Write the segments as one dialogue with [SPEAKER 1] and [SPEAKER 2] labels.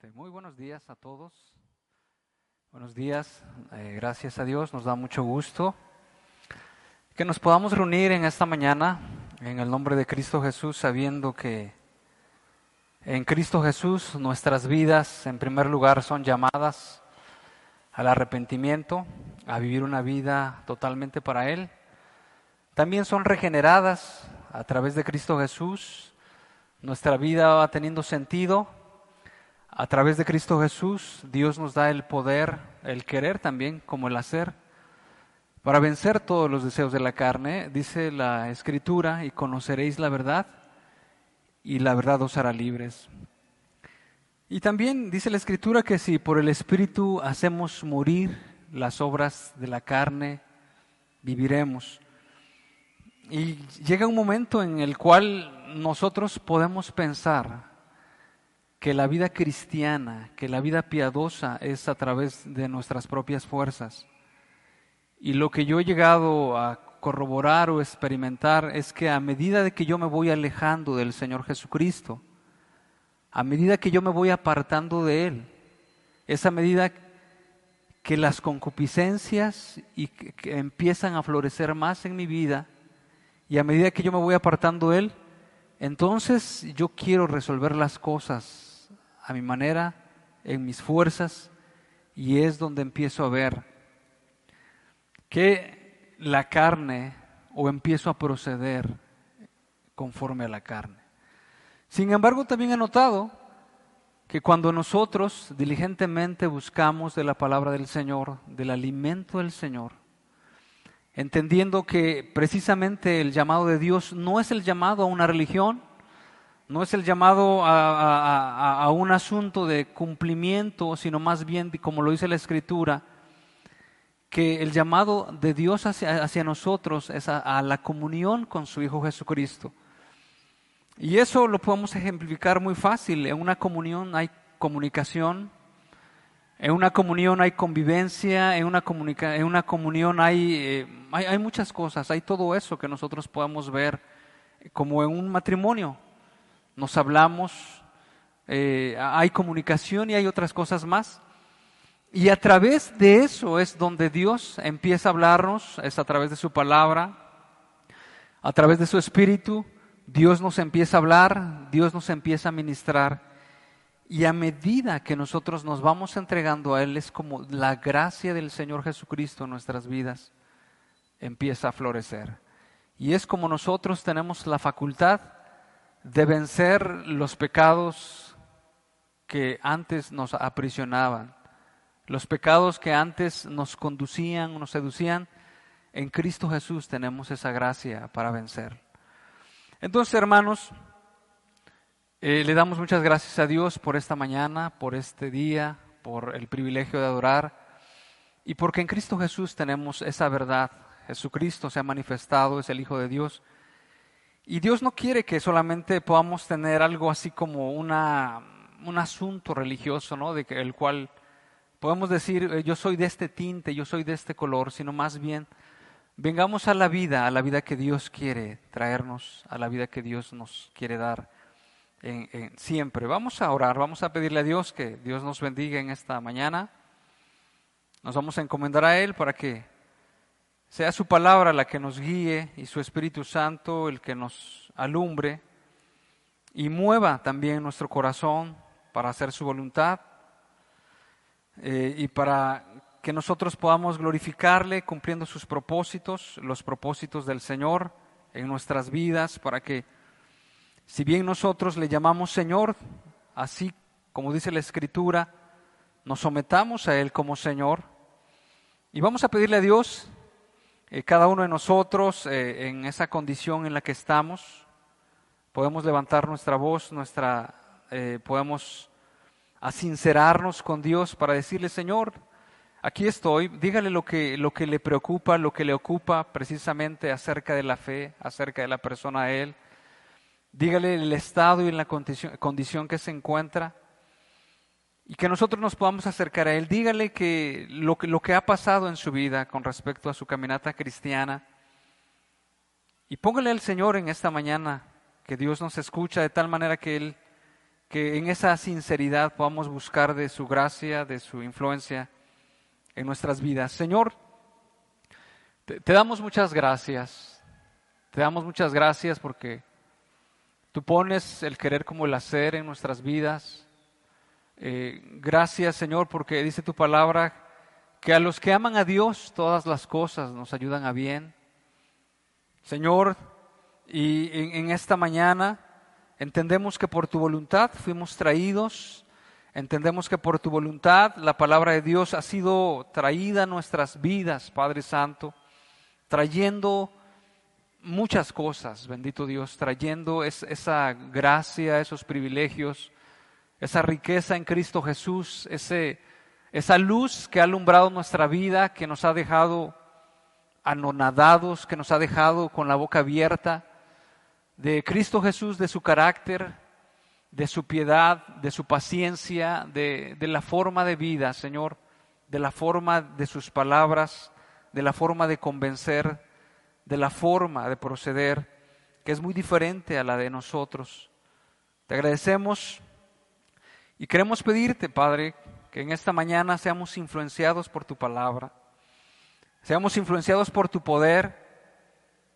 [SPEAKER 1] Este, muy buenos días a todos. Buenos días. Eh, gracias a Dios, nos da mucho gusto que nos podamos reunir en esta mañana en el nombre de Cristo Jesús, sabiendo que en Cristo Jesús nuestras vidas, en primer lugar, son llamadas al arrepentimiento, a vivir una vida totalmente para Él. También son regeneradas a través de Cristo Jesús. Nuestra vida va teniendo sentido a través de Cristo Jesús, Dios nos da el poder, el querer también, como el hacer, para vencer todos los deseos de la carne, dice la Escritura, y conoceréis la verdad, y la verdad os hará libres. Y también dice la Escritura que si por el Espíritu hacemos morir las obras de la carne, viviremos. Y llega un momento en el cual nosotros podemos pensar, que la vida cristiana, que la vida piadosa es a través de nuestras propias fuerzas. Y lo que yo he llegado a corroborar o experimentar es que a medida de que yo me voy alejando del Señor Jesucristo, a medida que yo me voy apartando de Él, es a medida que las concupiscencias y que empiezan a florecer más en mi vida, y a medida que yo me voy apartando de Él, entonces yo quiero resolver las cosas a mi manera, en mis fuerzas, y es donde empiezo a ver que la carne o empiezo a proceder conforme a la carne. Sin embargo, también he notado que cuando nosotros diligentemente buscamos de la palabra del Señor, del alimento del Señor, entendiendo que precisamente el llamado de Dios no es el llamado a una religión, no es el llamado a, un asunto de cumplimiento, sino más bien, como lo dice la Escritura, que el llamado de Dios hacia, nosotros es a, la comunión con su Hijo Jesucristo. Y eso lo podemos ejemplificar muy fácil. En una comunión hay comunicación, en una comunión hay convivencia, en una, en una comunión hay, eh, hay, hay muchas cosas, hay todo eso que nosotros podemos ver como en un matrimonio nos hablamos, eh, hay comunicación y hay otras cosas más. Y a través de eso es donde Dios empieza a hablarnos, es a través de su palabra, a través de su espíritu, Dios nos empieza a hablar, Dios nos empieza a ministrar. Y a medida que nosotros nos vamos entregando a Él, es como la gracia del Señor Jesucristo en nuestras vidas empieza a florecer. Y es como nosotros tenemos la facultad de vencer los pecados que antes nos aprisionaban, los pecados que antes nos conducían, nos seducían, en Cristo Jesús tenemos esa gracia para vencer. Entonces, hermanos, eh, le damos muchas gracias a Dios por esta mañana, por este día, por el privilegio de adorar y porque en Cristo Jesús tenemos esa verdad. Jesucristo se ha manifestado, es el Hijo de Dios y Dios no quiere que solamente podamos tener algo así como un asunto religioso, ¿no? De que el cual podemos decir, eh, yo soy de este tinte, yo soy de este color, sino más bien vengamos a la vida, a la vida que Dios quiere traernos, a la vida que Dios nos quiere dar siempre. Vamos a orar, vamos a pedirle a Dios que Dios nos bendiga en esta mañana. Nos vamos a encomendar a Él para que sea su palabra la que nos guíe y su Espíritu Santo el que nos alumbre y mueva también nuestro corazón para hacer su voluntad eh, y para que nosotros podamos glorificarle cumpliendo sus propósitos, los propósitos del Señor en nuestras vidas, para que si bien nosotros le llamamos Señor, así como dice la Escritura, nos sometamos a Él como Señor. Y vamos a pedirle a Dios eh, cada uno de nosotros eh, en esa condición en la que estamos, podemos levantar nuestra voz, nuestra, eh, podemos asincerarnos con Dios para decirle, Señor, aquí estoy, dígale lo que, lo que le preocupa, lo que le ocupa precisamente acerca de la fe, acerca de la persona a Él. Dígale el estado y la condición, condición que se encuentra y que nosotros nos podamos acercar a Él. Dígale que lo, que lo que ha pasado en su vida con respecto a su caminata cristiana. Y póngale al Señor en esta mañana que Dios nos escucha de tal manera que Él que en esa sinceridad podamos buscar de su gracia, de su influencia en nuestras vidas. Señor, te, damos muchas gracias. Te damos muchas gracias porque tú pones el querer como el hacer en nuestras vidas. Eh, gracias, Señor, porque dice tu palabra que a los que aman a Dios todas las cosas nos ayudan a bien. Señor, y en esta mañana entendemos que por tu voluntad fuimos traídos Entendemos que por tu voluntad la palabra de Dios ha sido traída a nuestras vidas, Padre Santo, trayendo muchas cosas, bendito Dios, trayendo esa gracia, esos privilegios, esa riqueza en Cristo Jesús, ese, esa luz que ha alumbrado nuestra vida, que nos ha dejado anonadados, que nos ha dejado con la boca abierta, de Cristo Jesús, de su carácter, de su piedad, de su paciencia, de, la forma de vida, Señor, de la forma de sus palabras, de la forma de convencer, de la forma de proceder, que es muy diferente a la de nosotros. Te agradecemos y queremos pedirte, Padre, que en esta mañana seamos influenciados por tu palabra, seamos influenciados por tu poder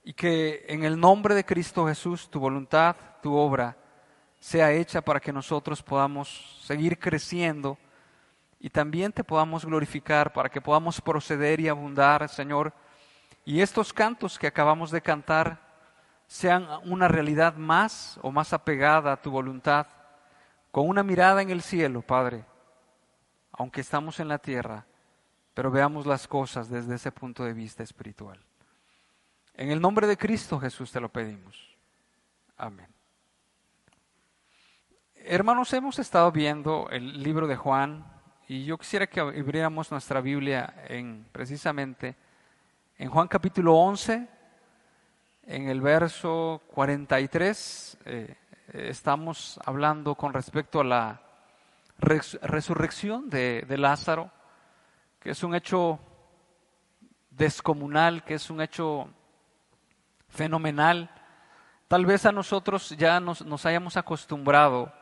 [SPEAKER 1] y que en el nombre de Cristo Jesús tu voluntad, tu obra, sea hecha para que nosotros podamos seguir creciendo y también te podamos glorificar, para que podamos proceder y abundar, Señor. Y estos cantos que acabamos de cantar sean una realidad más o más apegada a tu voluntad, con una mirada en el cielo, Padre, aunque estamos en la tierra, pero veamos las cosas desde ese punto de vista espiritual. En el nombre de Cristo Jesús te lo pedimos. Amén. Hermanos, hemos estado viendo el libro de Juan y yo quisiera que abriéramos nuestra Biblia en precisamente en Juan capítulo 11, en el verso 43, eh, estamos hablando con respecto a la resurrección de, Lázaro, que es un hecho descomunal, que es un hecho fenomenal. Tal vez a nosotros ya nos, nos hayamos acostumbrado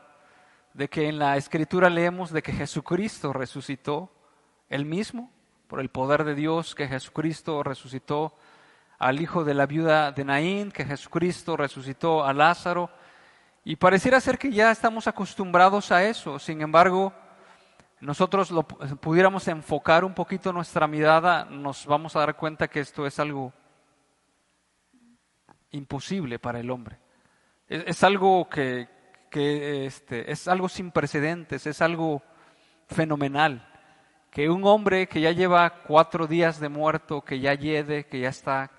[SPEAKER 1] de que en la escritura leemos de que Jesucristo resucitó él mismo, por el poder de Dios, que Jesucristo resucitó al hijo de la viuda de Naín, que Jesucristo resucitó a Lázaro, y pareciera ser que ya estamos acostumbrados a eso. Sin embargo, nosotros lo pudiéramos enfocar un poquito nuestra mirada, nos vamos a dar cuenta que esto es algo imposible para el hombre. es algo que, que este, es algo sin precedentes, es algo fenomenal. Que un hombre que ya lleva cuatro días de muerto, que ya yede, que ya está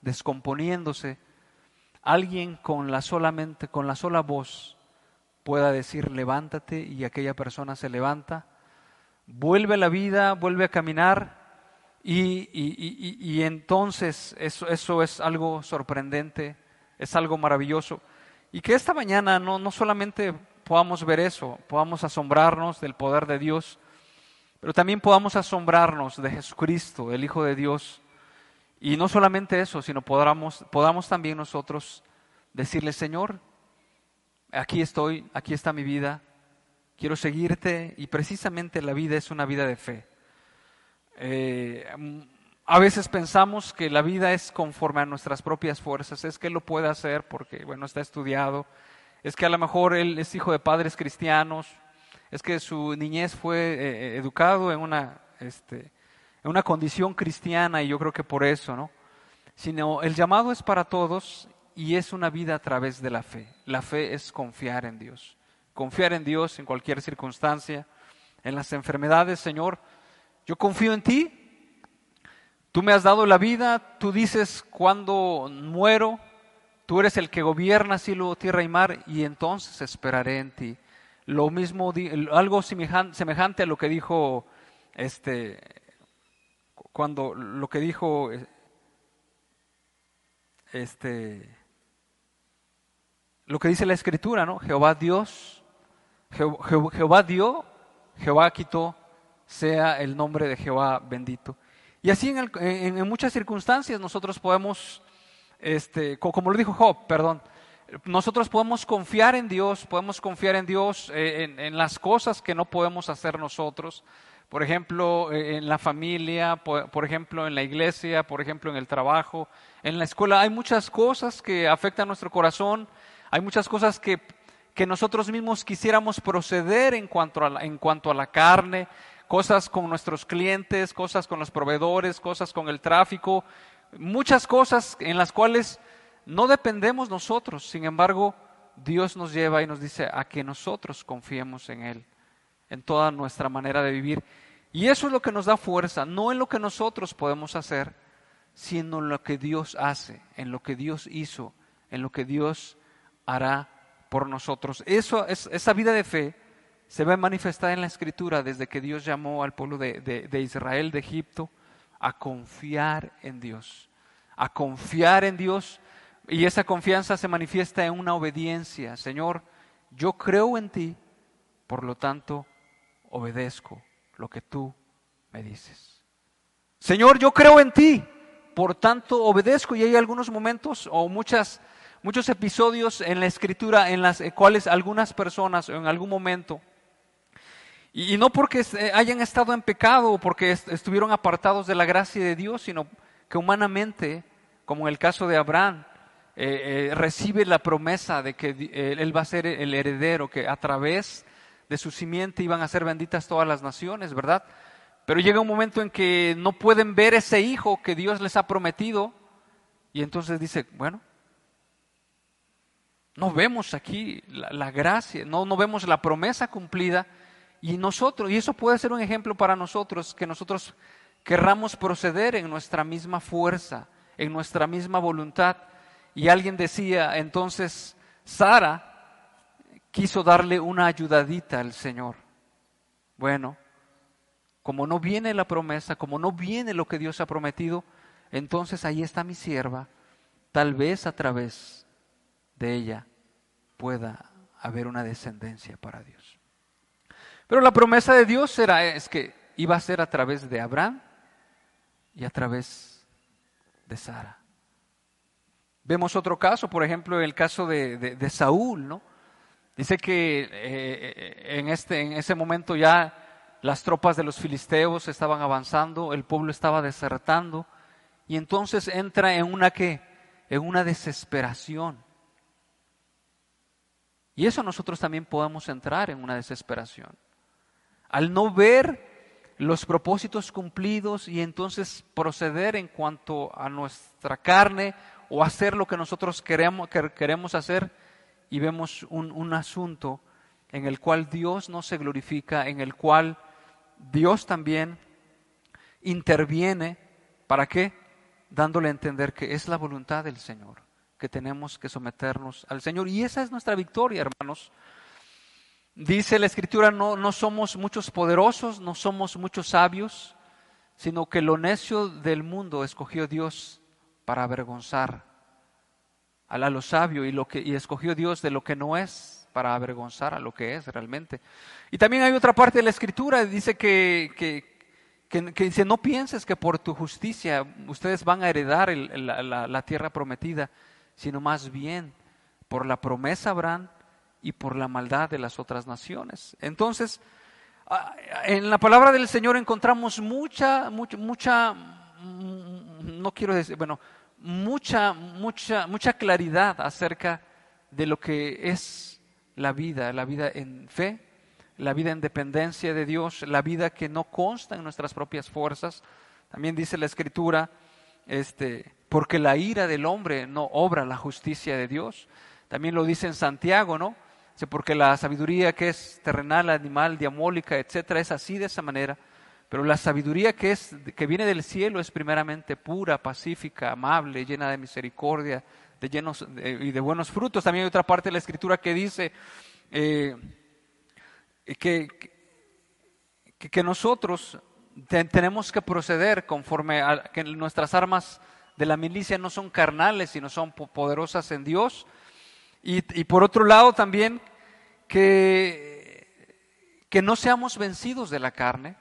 [SPEAKER 1] descomponiéndose, alguien con la solamente, con la sola voz pueda decir levántate y aquella persona se levanta, vuelve a la vida, vuelve a caminar y, y entonces eso, eso es algo sorprendente, es algo maravilloso. Y que esta mañana no, no solamente podamos ver eso, podamos asombrarnos del poder de Dios, pero también podamos asombrarnos de Jesucristo, el Hijo de Dios. Y no solamente eso, sino podamos, podamos también nosotros decirle, Señor, aquí estoy, aquí está mi vida, quiero seguirte y precisamente la vida es una vida de fe. Eh, a veces pensamos que la vida es conforme a nuestras propias fuerzas, es que él lo puede hacer porque, bueno, está estudiado, es que a lo mejor él es hijo de padres cristianos, es que su niñez fue eh, eh, educado en una, este, en una condición cristiana y yo creo que por eso, ¿no? Sino el llamado es para todos y es una vida a través de la fe. La fe es confiar en Dios, confiar en Dios en cualquier circunstancia, en las enfermedades, Señor, yo confío en ti, Tú me has dado la vida, tú dices cuando muero, tú eres el que gobierna cielo, tierra y mar, y entonces esperaré en ti. Lo mismo, algo semejante a lo que dijo, este, cuando lo que dijo, este, lo que dice la escritura, ¿no? Jehová Dios, Jehová dio, Jehová quitó, sea el nombre de Jehová bendito. Y así en, muchas circunstancias nosotros podemos, este, como lo dijo Job, perdón, nosotros podemos confiar en Dios, podemos confiar en Dios eh, en, las cosas que no podemos hacer nosotros. Por ejemplo, eh, en la familia, por, ejemplo, en la iglesia, por ejemplo, en el trabajo, en la escuela. Hay muchas cosas que afectan nuestro corazón, hay muchas cosas que, que nosotros mismos quisiéramos proceder en cuanto, a en cuanto a la carne, cosas con nuestros clientes, cosas con los proveedores, cosas con el tráfico, muchas cosas en las cuales no dependemos nosotros, sin embargo, Dios nos lleva y nos dice a que nosotros confiemos en Él, en toda nuestra manera de vivir. Y eso es lo que nos da fuerza, no en lo que nosotros podemos hacer, sino en lo que Dios hace, en lo que Dios hizo, en lo que Dios hará por nosotros. Eso, es, esa vida de fe se ve manifestada en la Escritura desde que Dios llamó al pueblo de, de Israel, de Egipto, a confiar en Dios, a confiar en Dios y esa confianza se manifiesta en una obediencia. Señor, yo creo en ti, por lo tanto, obedezco lo que tú me dices. Señor, yo creo en ti, por tanto, obedezco. Y hay algunos momentos o muchas, muchos episodios en la escritura en las cuales algunas personas en algún momento, y, no porque hayan estado en pecado o porque estuvieron apartados de la gracia de Dios, sino que humanamente, como en el caso de Abraham, eh, eh, recibe la promesa de que eh, él va a ser el heredero, que a través de su simiente iban a ser benditas todas las naciones, ¿verdad? Pero llega un momento en que no pueden ver ese hijo que Dios les ha prometido y entonces dice, bueno, no vemos aquí la, gracia, no, no vemos la promesa cumplida y nosotros, y eso puede ser un ejemplo para nosotros, que nosotros querramos proceder en nuestra misma fuerza, en nuestra misma voluntad y alguien decía, entonces Sara quiso darle una ayudadita al Señor. Bueno, como no viene la promesa, como no viene lo que Dios ha prometido, entonces ahí está mi sierva. Tal vez a través de ella pueda haber una descendencia para Dios. Pero la promesa de Dios era es que iba a ser a través de Abraham y a través de Sara. Vemos otro caso, por ejemplo, el caso de, Saúl, ¿no? Dice que eh, en, este, en ese momento ya las tropas de los filisteos estaban avanzando, el pueblo estaba desertando, y entonces entra en una que, en una desesperación. Y eso nosotros también podemos entrar en una desesperación. Al no ver los propósitos cumplidos y entonces proceder en cuanto a nuestra carne o hacer lo que nosotros queremos, queremos hacer y vemos un, un asunto en el cual Dios no se glorifica, en el cual Dios también interviene. ¿Para qué? Dándole a entender que es la voluntad del Señor, que tenemos que someternos al Señor. Y esa es nuestra victoria, hermanos. Dice la Escritura, no, no somos muchos poderosos, no somos muchos sabios, sino que lo necio del mundo escogió Dios para avergonzar a lo sabio y, lo que, y escogió Dios de lo que no es para avergonzar a lo que es realmente. Y también hay otra parte de la escritura, dice que, que, dice, no pienses que por tu justicia ustedes van a heredar la, la, tierra prometida, sino más bien por la promesa Abraham y por la maldad de las otras naciones. Entonces, en la palabra del Señor encontramos mucha, mucha, mucha, no quiero decir, bueno, mucha, mucha, mucha claridad acerca de lo que es la vida, la vida en fe, la vida en dependencia de Dios, la vida que no consta en nuestras propias fuerzas. También dice la Escritura, este, porque la ira del hombre no obra la justicia de Dios. También lo dice en Santiago, ¿no? porque la sabiduría que es terrenal, animal, diamólica, etcétera, es así de esa manera pero la sabiduría que, es, que viene del cielo es primeramente pura, pacífica, amable, llena de misericordia de llenos, y de buenos frutos. También hay otra parte de la escritura que dice eh, que, que, nosotros tenemos que proceder conforme a que nuestras armas de la milicia no son carnales, sino son poderosas en Dios. Y, y por otro lado también que, que no seamos vencidos de la carne,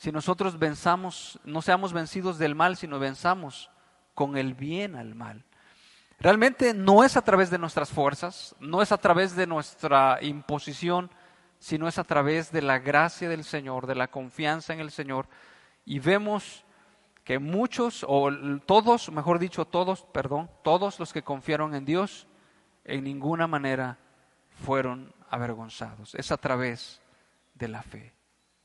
[SPEAKER 1] si nosotros venzamos, no seamos vencidos del mal, sino venzamos con el bien al mal. Realmente no es a través de nuestras fuerzas, no es a través de nuestra imposición, sino es a través de la gracia del Señor, de la confianza en el Señor. Y vemos que muchos, o todos, mejor dicho, todos, perdón, todos los que confiaron en Dios, en ninguna manera fueron avergonzados. Es a través de la fe,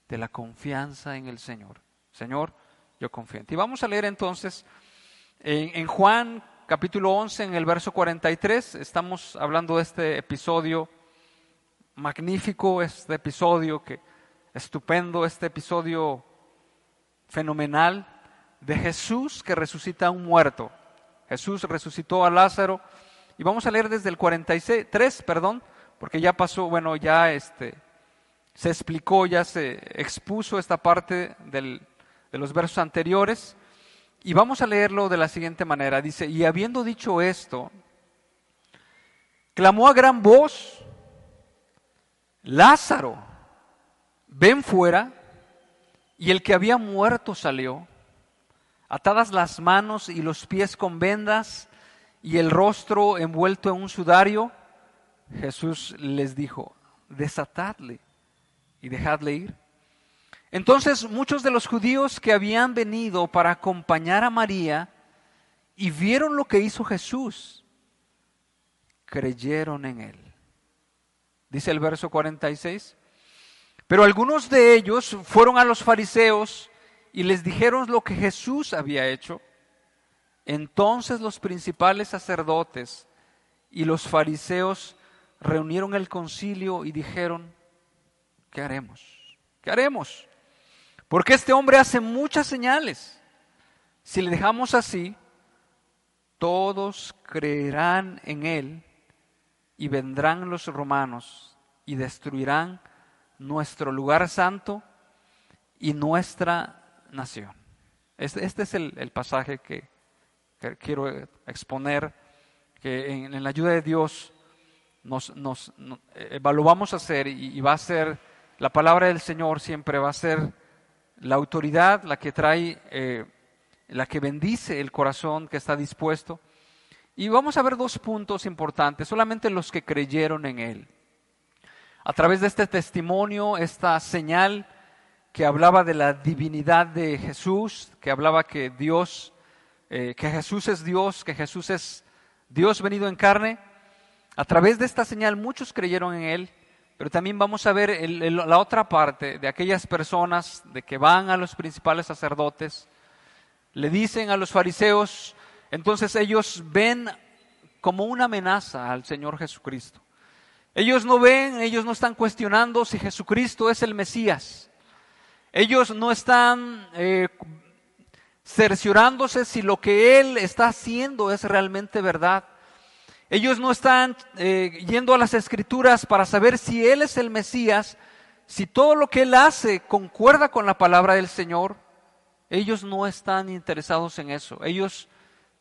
[SPEAKER 1] de la confianza en el Señor. Señor, yo confío en ti. Vamos a leer entonces en, Juan capítulo 11, en el verso 43, estamos hablando de este episodio magnífico, este episodio que estupendo, este episodio fenomenal de Jesús que resucita a un muerto. Jesús resucitó a Lázaro y vamos a leer desde el 43, perdón, porque ya pasó, bueno, ya este se explicó, ya se expuso esta parte del, de los versos anteriores. Y vamos a leerlo de la siguiente manera. Dice, y habiendo dicho esto, clamó a gran voz, Lázaro, ven fuera. Y el que había muerto salió, atadas las manos y los pies con vendas y el rostro envuelto en un sudario. Jesús les dijo, desatadle y dejadle ir. Entonces muchos de los judíos que habían venido para acompañar a María y vieron lo que hizo Jesús, creyeron en él. Dice el verso 46. Pero algunos de ellos fueron a los fariseos y les dijeron lo que Jesús había hecho. Entonces los principales sacerdotes y los fariseos reunieron el concilio y dijeron, ¿qué haremos? ¿Qué haremos? Porque este hombre hace muchas señales. Si le dejamos así, todos creerán en él y vendrán los romanos y destruirán nuestro lugar santo y nuestra nación. Este, este es el, pasaje que, quiero exponer, que en, la ayuda de Dios nos, nos, vamos a hacer y va a ser, la palabra del Señor siempre va a ser la autoridad, la que trae, eh, la que bendice el corazón que está dispuesto. Y vamos a ver dos puntos importantes, solamente los que creyeron en Él. A través de este testimonio, esta señal que hablaba de la divinidad de Jesús, que hablaba que Dios, eh, que Jesús es Dios, que Jesús es Dios venido en carne, a través de esta señal muchos creyeron en Él pero también vamos a ver la otra parte de aquellas personas de que van a los principales sacerdotes, le dicen a los fariseos, entonces ellos ven como una amenaza al Señor Jesucristo. Ellos no ven, ellos no están cuestionando si Jesucristo es el Mesías. Ellos no están eh, cerciorándose si lo que Él está haciendo es realmente verdad. Ellos no están eh, yendo a las escrituras para saber si Él es el Mesías, si todo lo que Él hace concuerda con la palabra del Señor. Ellos no están interesados en eso. Ellos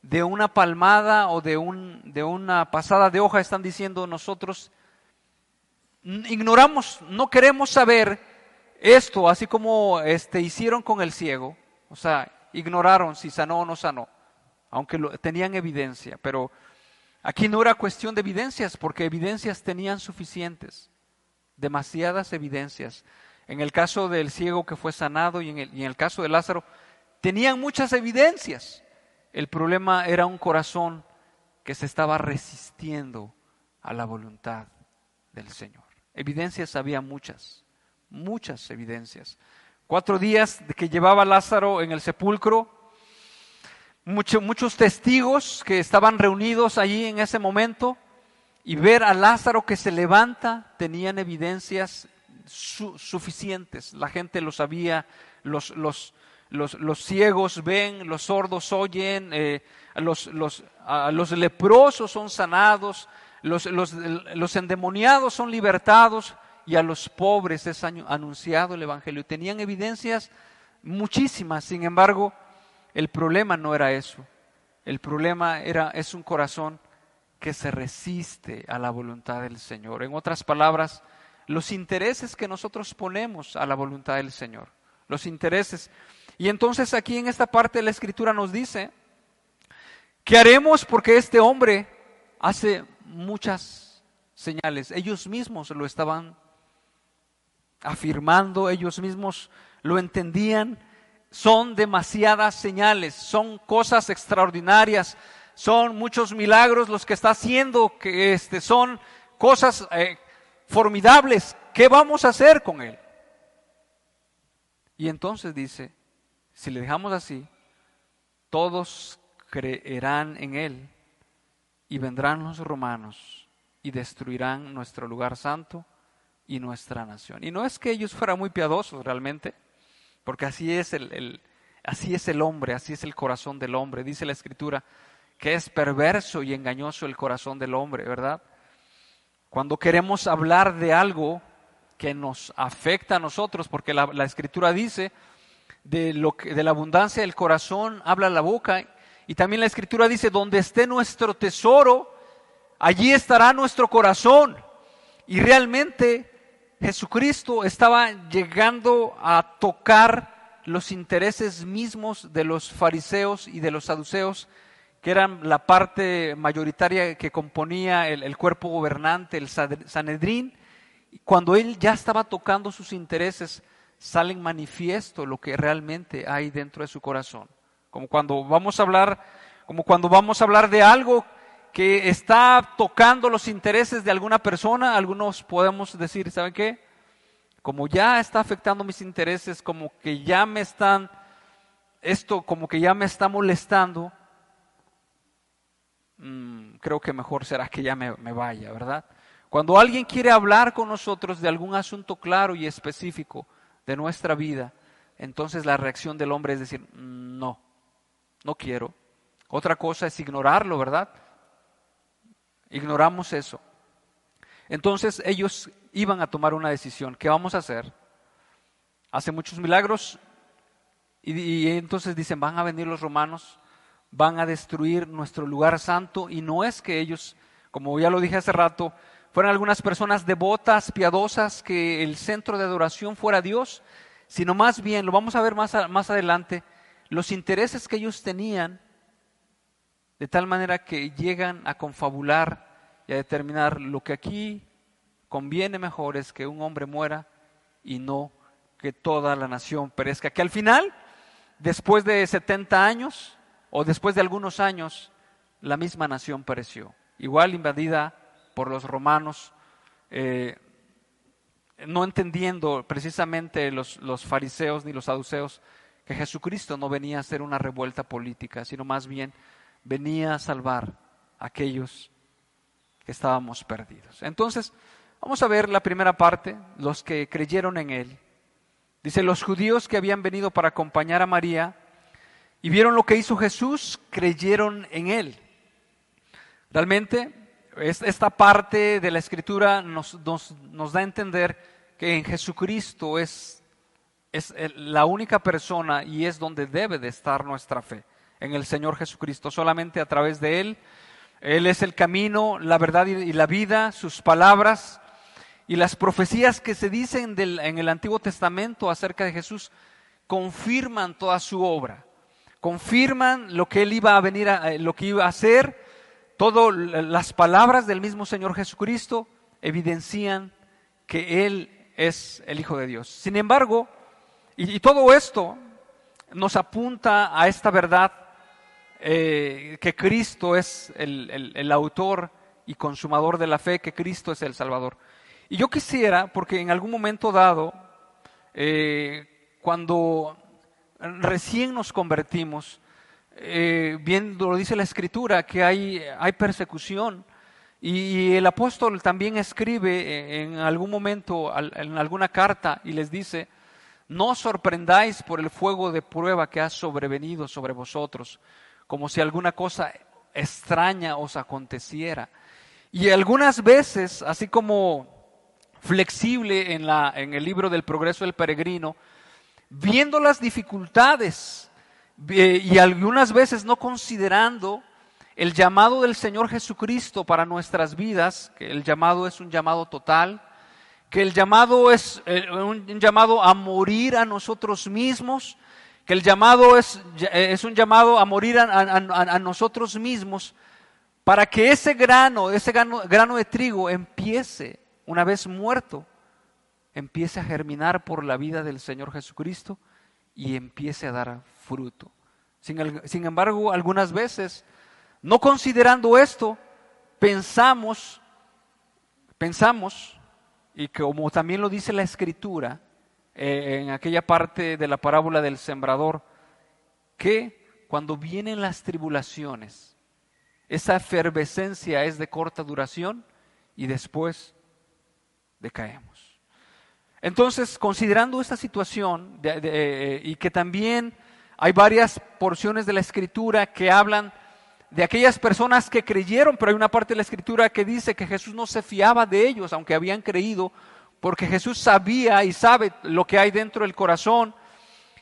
[SPEAKER 1] de una palmada o de, un, de una pasada de hoja están diciendo nosotros ignoramos, no queremos saber esto, así como este, hicieron con el ciego. O sea, ignoraron si sanó o no sanó, aunque tenían evidencia, pero Aquí no era cuestión de evidencias, porque evidencias tenían suficientes, demasiadas evidencias. En el caso del ciego que fue sanado y en el, caso de Lázaro, tenían muchas evidencias. El problema era un corazón que se estaba resistiendo a la voluntad del Señor. Evidencias había muchas, muchas evidencias. Cuatro días de que llevaba Lázaro en el sepulcro, muchos testigos que estaban reunidos allí en ese momento y ver a Lázaro que se levanta tenían evidencias suficientes. La gente lo sabía, los, los, los, ciegos ven, los sordos oyen, eh, los, los, los, leprosos son sanados, los, los, endemoniados son libertados y a los pobres es anunciado el Evangelio. Tenían evidencias muchísimas, sin embargo, el problema no era eso. El problema era, es un corazón que se resiste a la voluntad del Señor. En otras palabras, los intereses que nosotros ponemos a la voluntad del Señor. Los intereses. Y entonces aquí en esta parte de la escritura nos dice ¿Qué haremos? Porque este hombre hace muchas señales. Ellos mismos lo estaban afirmando, ellos mismos lo entendían. Son demasiadas señales, son cosas extraordinarias, son muchos milagros los que está haciendo, que este, son cosas eh, formidables. ¿Qué vamos a hacer con él? Y entonces dice, si le dejamos así, todos creerán en él y vendrán los romanos y destruirán nuestro lugar santo y nuestra nación. Y no es que ellos fueran muy piadosos realmente, porque así es el, así es el hombre, así es el corazón del hombre. Dice la escritura que es perverso y engañoso el corazón del hombre, ¿verdad? Cuando queremos hablar de algo que nos afecta a nosotros, porque la, escritura dice de, lo que, de la abundancia del corazón habla la boca, y también la escritura dice, donde esté nuestro tesoro, allí estará nuestro corazón. Y realmente Jesucristo estaba llegando a tocar los intereses mismos de los fariseos y de los saduceos, que eran la parte mayoritaria que componía el, cuerpo gobernante, el Sanedrín. Cuando él ya estaba tocando sus intereses, salen manifiesto lo que realmente hay dentro de su corazón. Como cuando vamos a hablar, como cuando vamos a hablar de algo que está tocando los intereses de alguna persona, algunos podemos decir, ¿saben qué? Como ya está afectando mis intereses, como que ya me están, esto como que ya me está molestando, mm, creo que mejor será que ya me, me vaya, ¿verdad? Cuando alguien quiere hablar con nosotros de algún asunto claro y específico de nuestra vida, entonces la reacción del hombre es decir, mm, no, no quiero. Otra cosa es ignorarlo, ¿verdad? Ignoramos eso. Entonces ellos iban a tomar una decisión. ¿Qué vamos a hacer? Hace muchos milagros y, entonces dicen, van a venir los romanos, van a destruir nuestro lugar santo y no es que ellos, como ya lo dije hace rato, fueran algunas personas devotas, piadosas, que el centro de adoración fuera Dios, sino más bien, lo vamos a ver más, más adelante, los intereses que ellos tenían de tal manera que llegan a confabular y a determinar lo que aquí conviene mejor es que un hombre muera y no que toda la nación perezca. Que al final, después de 70 años o después de algunos años, la misma nación pereció, igual invadida por los romanos, eh, no entendiendo precisamente los, los fariseos ni los saduceos que Jesucristo no venía a hacer una revuelta política, sino más bien venía a salvar a aquellos que estábamos perdidos. Entonces, vamos a ver la primera parte, los que creyeron en él. Dice, los judíos que habían venido para acompañar a María y vieron lo que hizo Jesús, creyeron en él. Realmente, esta parte de la escritura nos, da a entender que en Jesucristo es, es la única persona y es donde debe de estar nuestra fe en el Señor Jesucristo, solamente a través de Él. Él es el camino, la verdad y la vida, sus palabras y las profecías que se dicen en el Antiguo Testamento acerca de Jesús confirman toda su obra, confirman lo que Él iba a venir a, eh, lo que iba a hacer, todas las palabras del mismo Señor Jesucristo evidencian que Él es el Hijo de Dios. Sin embargo, y todo esto nos apunta a esta verdad eh, que Cristo es el, autor y consumador de la fe, que Cristo es el Salvador. Y yo quisiera, porque en algún momento dado, eh, cuando recién nos convertimos, eh, viendo, lo dice la Escritura, que hay, hay persecución, y, el apóstol también escribe en algún momento, en alguna carta, y les dice, no sorprendáis por el fuego de prueba que ha sobrevenido sobre vosotros, como si alguna cosa extraña os aconteciera. Y algunas veces, así como flexible en, la, en el libro del progreso del peregrino, viendo las dificultades eh, y algunas veces no considerando el llamado del Señor Jesucristo para nuestras vidas, que el llamado es un llamado total, que el llamado es eh, un llamado a morir a nosotros mismos, que el llamado es, es un llamado a morir a, nosotros mismos para que ese grano, ese grano, grano de trigo empiece, una vez muerto, empiece a germinar por la vida del Señor Jesucristo y empiece a dar fruto. Sin, embargo, algunas veces, no considerando esto, pensamos, pensamos, y como también lo dice la Escritura, eh, en aquella parte de la parábola del sembrador, que cuando vienen las tribulaciones, esa efervescencia es de corta duración y después decaemos. Entonces, considerando esta situación eh, y que también hay varias porciones de la escritura que hablan de aquellas personas que creyeron, pero hay una parte de la escritura que dice que Jesús no se fiaba de ellos, aunque habían creído, porque Jesús sabía y sabe lo que hay dentro del corazón.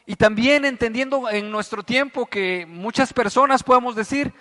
[SPEAKER 1] Y también entendiendo en nuestro tiempo que muchas personas podemos decir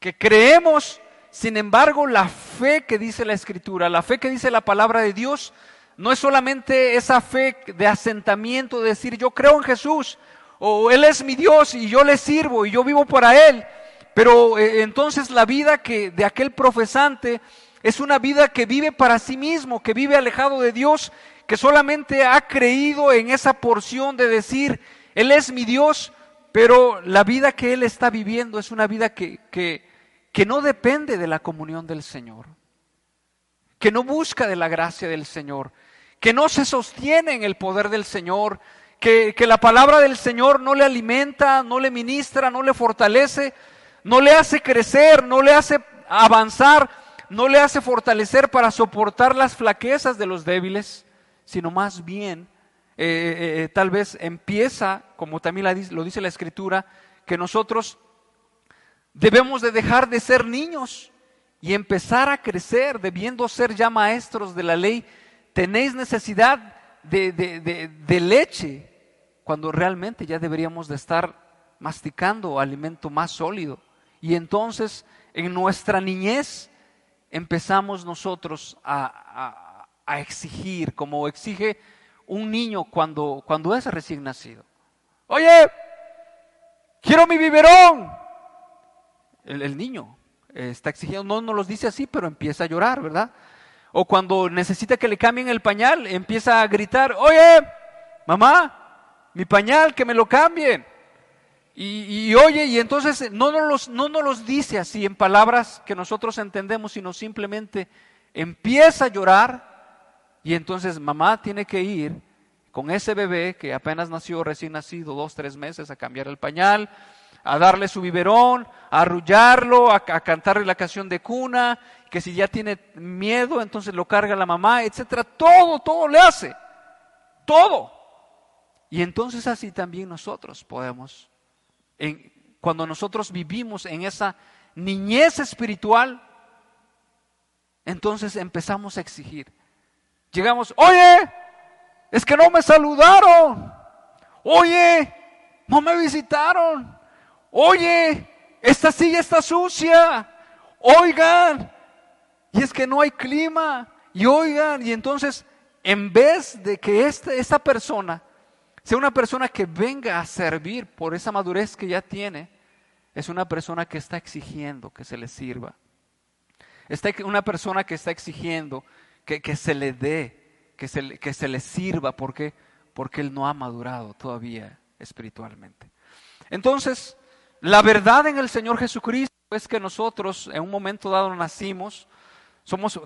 [SPEAKER 1] que creemos, sin embargo, la fe que dice la Escritura, la fe que dice la palabra de Dios, no es solamente esa fe de asentamiento, de decir yo creo en Jesús, o Él es mi Dios y yo le sirvo y yo vivo para Él, pero eh, entonces la vida que de aquel profesante es una vida que vive para sí mismo, que vive alejado de Dios, que solamente ha creído en esa porción de decir, Él es mi Dios, pero la vida que Él está viviendo es una vida que, que, que no depende de la comunión del Señor, que no busca de la gracia del Señor, que no se sostiene en el poder del Señor, que, que, la palabra del Señor no le alimenta, no le ministra, no le fortalece, no le hace crecer, no le hace avanzar, no le hace fortalecer para soportar las flaquezas de los débiles, sino más bien eh, eh, eh, tal vez empieza, como también lo dice la escritura, que nosotros debemos de dejar de ser niños y empezar a crecer, debiendo ser ya maestros de la ley. Tenéis necesidad de, de leche, cuando realmente ya deberíamos de estar masticando alimento más sólido. Y entonces en nuestra niñez empezamos nosotros a, exigir, como exige un niño cuando, cuando es recién nacido. Oye, quiero mi biberón. El, niño está exigiendo, no nos dice así, pero empieza a llorar, ¿verdad? O cuando necesita que le cambien el pañal, empieza a gritar, oye, mamá, mi pañal, que me lo cambien. Y, oye, y entonces no nos, los, no nos los dice así en palabras que nosotros entendemos, sino simplemente empieza a llorar y entonces mamá tiene que ir con ese bebé que apenas nació, recién nacido, dos, tres meses, a cambiar el pañal, a darle su biberón, a arrullarlo, a cantarle la canción de cuna, que si ya tiene miedo, entonces lo carga la mamá, etcétera. Todo, todo le hace. Todo. Y entonces así también nosotros podemos cuando nosotros vivimos en esa niñez espiritual, entonces empezamos a exigir. Llegamos, oye, es que no me saludaron. Oye, no me visitaron. Oye, esta silla está sucia. Oigan, y es que no hay clima. Y oigan, y entonces, en vez de que esta, esta persona sea una persona que venga a servir por esa madurez que ya tiene, es una persona que está exigiendo que se le sirva. Está una persona que está exigiendo que, se le dé, que se, que se le sirva, porque porque él no ha madurado todavía espiritualmente. Entonces, la verdad en el Señor Jesucristo es que nosotros en un momento dado nacimos, somos,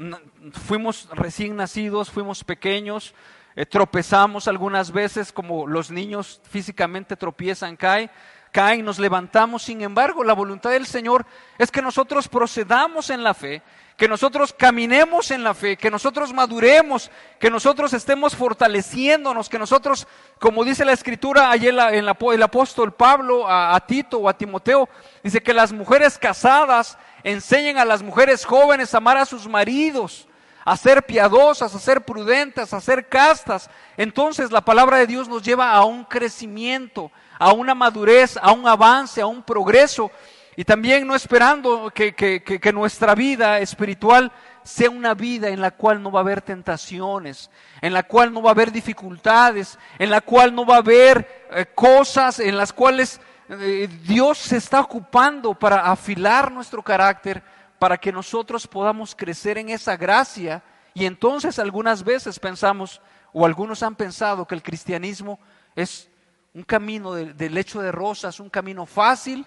[SPEAKER 1] fuimos recién nacidos, fuimos pequeños, tropezamos algunas veces como los niños físicamente tropiezan, caen, caen, nos levantamos. Sin embargo, la voluntad del Señor es que nosotros procedamos en la fe, que nosotros caminemos en la fe, que nosotros maduremos, que nosotros estemos fortaleciéndonos, que nosotros, como dice la escritura ayer en el apóstol Pablo a Tito o a Timoteo, dice que las mujeres casadas enseñen a las mujeres jóvenes a amar a sus maridos a ser piadosas, a ser prudentes, a ser castas. Entonces la palabra de Dios nos lleva a un crecimiento, a una madurez, a un avance, a un progreso. Y también no esperando que, que, nuestra vida espiritual sea una vida en la cual no va a haber tentaciones, en la cual no va a haber dificultades, en la cual no va a haber eh, cosas en las cuales eh, Dios se está ocupando para afilar nuestro carácter, para que nosotros podamos crecer en esa gracia. Y entonces algunas veces pensamos, o algunos han pensado que el cristianismo es un camino de, lecho de rosas, un camino fácil,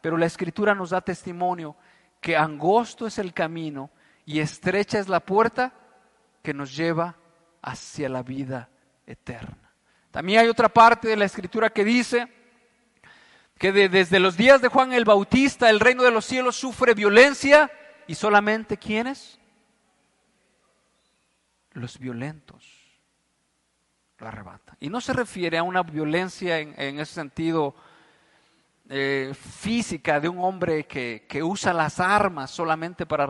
[SPEAKER 1] pero la escritura nos da testimonio que angosto es el camino y estrecha es la puerta que nos lleva hacia la vida eterna. También hay otra parte de la escritura que dice que desde los días de Juan el Bautista el reino de los cielos sufre violencia y solamente ¿quiénes? Los violentos lo arrebata. Y no se refiere a una violencia en, ese sentido eh, física de un hombre que, usa las armas solamente para,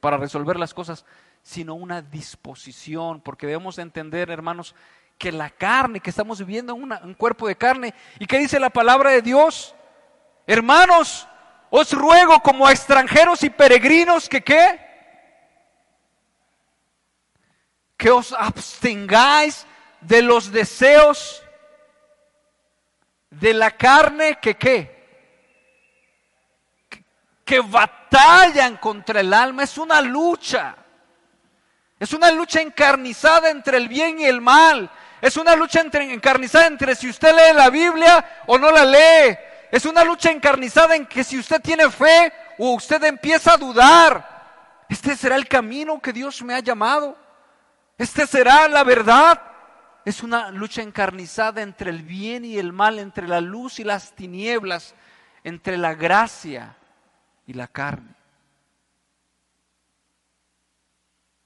[SPEAKER 1] para resolver las cosas, sino una disposición, porque debemos entender, hermanos, que la carne, que estamos viviendo en un cuerpo de carne, y que dice la palabra de Dios, hermanos, os ruego como a extranjeros y peregrinos que qué, que os abstengáis de los deseos de la carne que qué? Que, batallan contra el alma. Es una lucha. Es una lucha encarnizada entre el bien y el mal. Es una lucha encarnizada entre si usted lee la Biblia o no la lee. Es una lucha encarnizada en que si usted tiene fe o usted empieza a dudar, este será el camino que Dios me ha llamado. Este será la verdad. Es una lucha encarnizada entre el bien y el mal, entre la luz y las tinieblas, entre la gracia y la carne.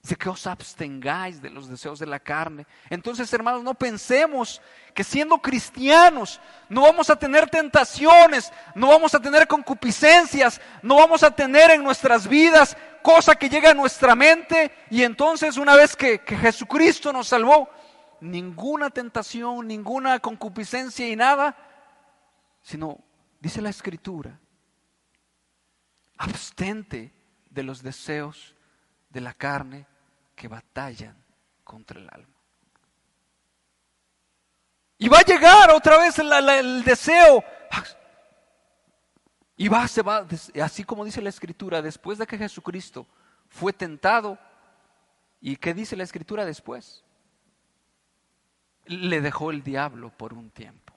[SPEAKER 1] Dice que os abstengáis de los deseos de la carne. Entonces, hermanos, no pensemos que siendo cristianos no vamos a tener tentaciones, no vamos a tener concupiscencias, no vamos a tener en nuestras vidas cosa que llega a nuestra mente y entonces una vez que, que Jesucristo nos salvó, ninguna tentación, ninguna concupiscencia y nada, sino, dice la Escritura, abstente de los deseos de la carne que batallan contra el alma. Y va a llegar otra vez el, deseo. Y va, se va, así como dice la escritura, después de que Jesucristo fue tentado, ¿y qué dice la escritura después? Le dejó el diablo por un tiempo,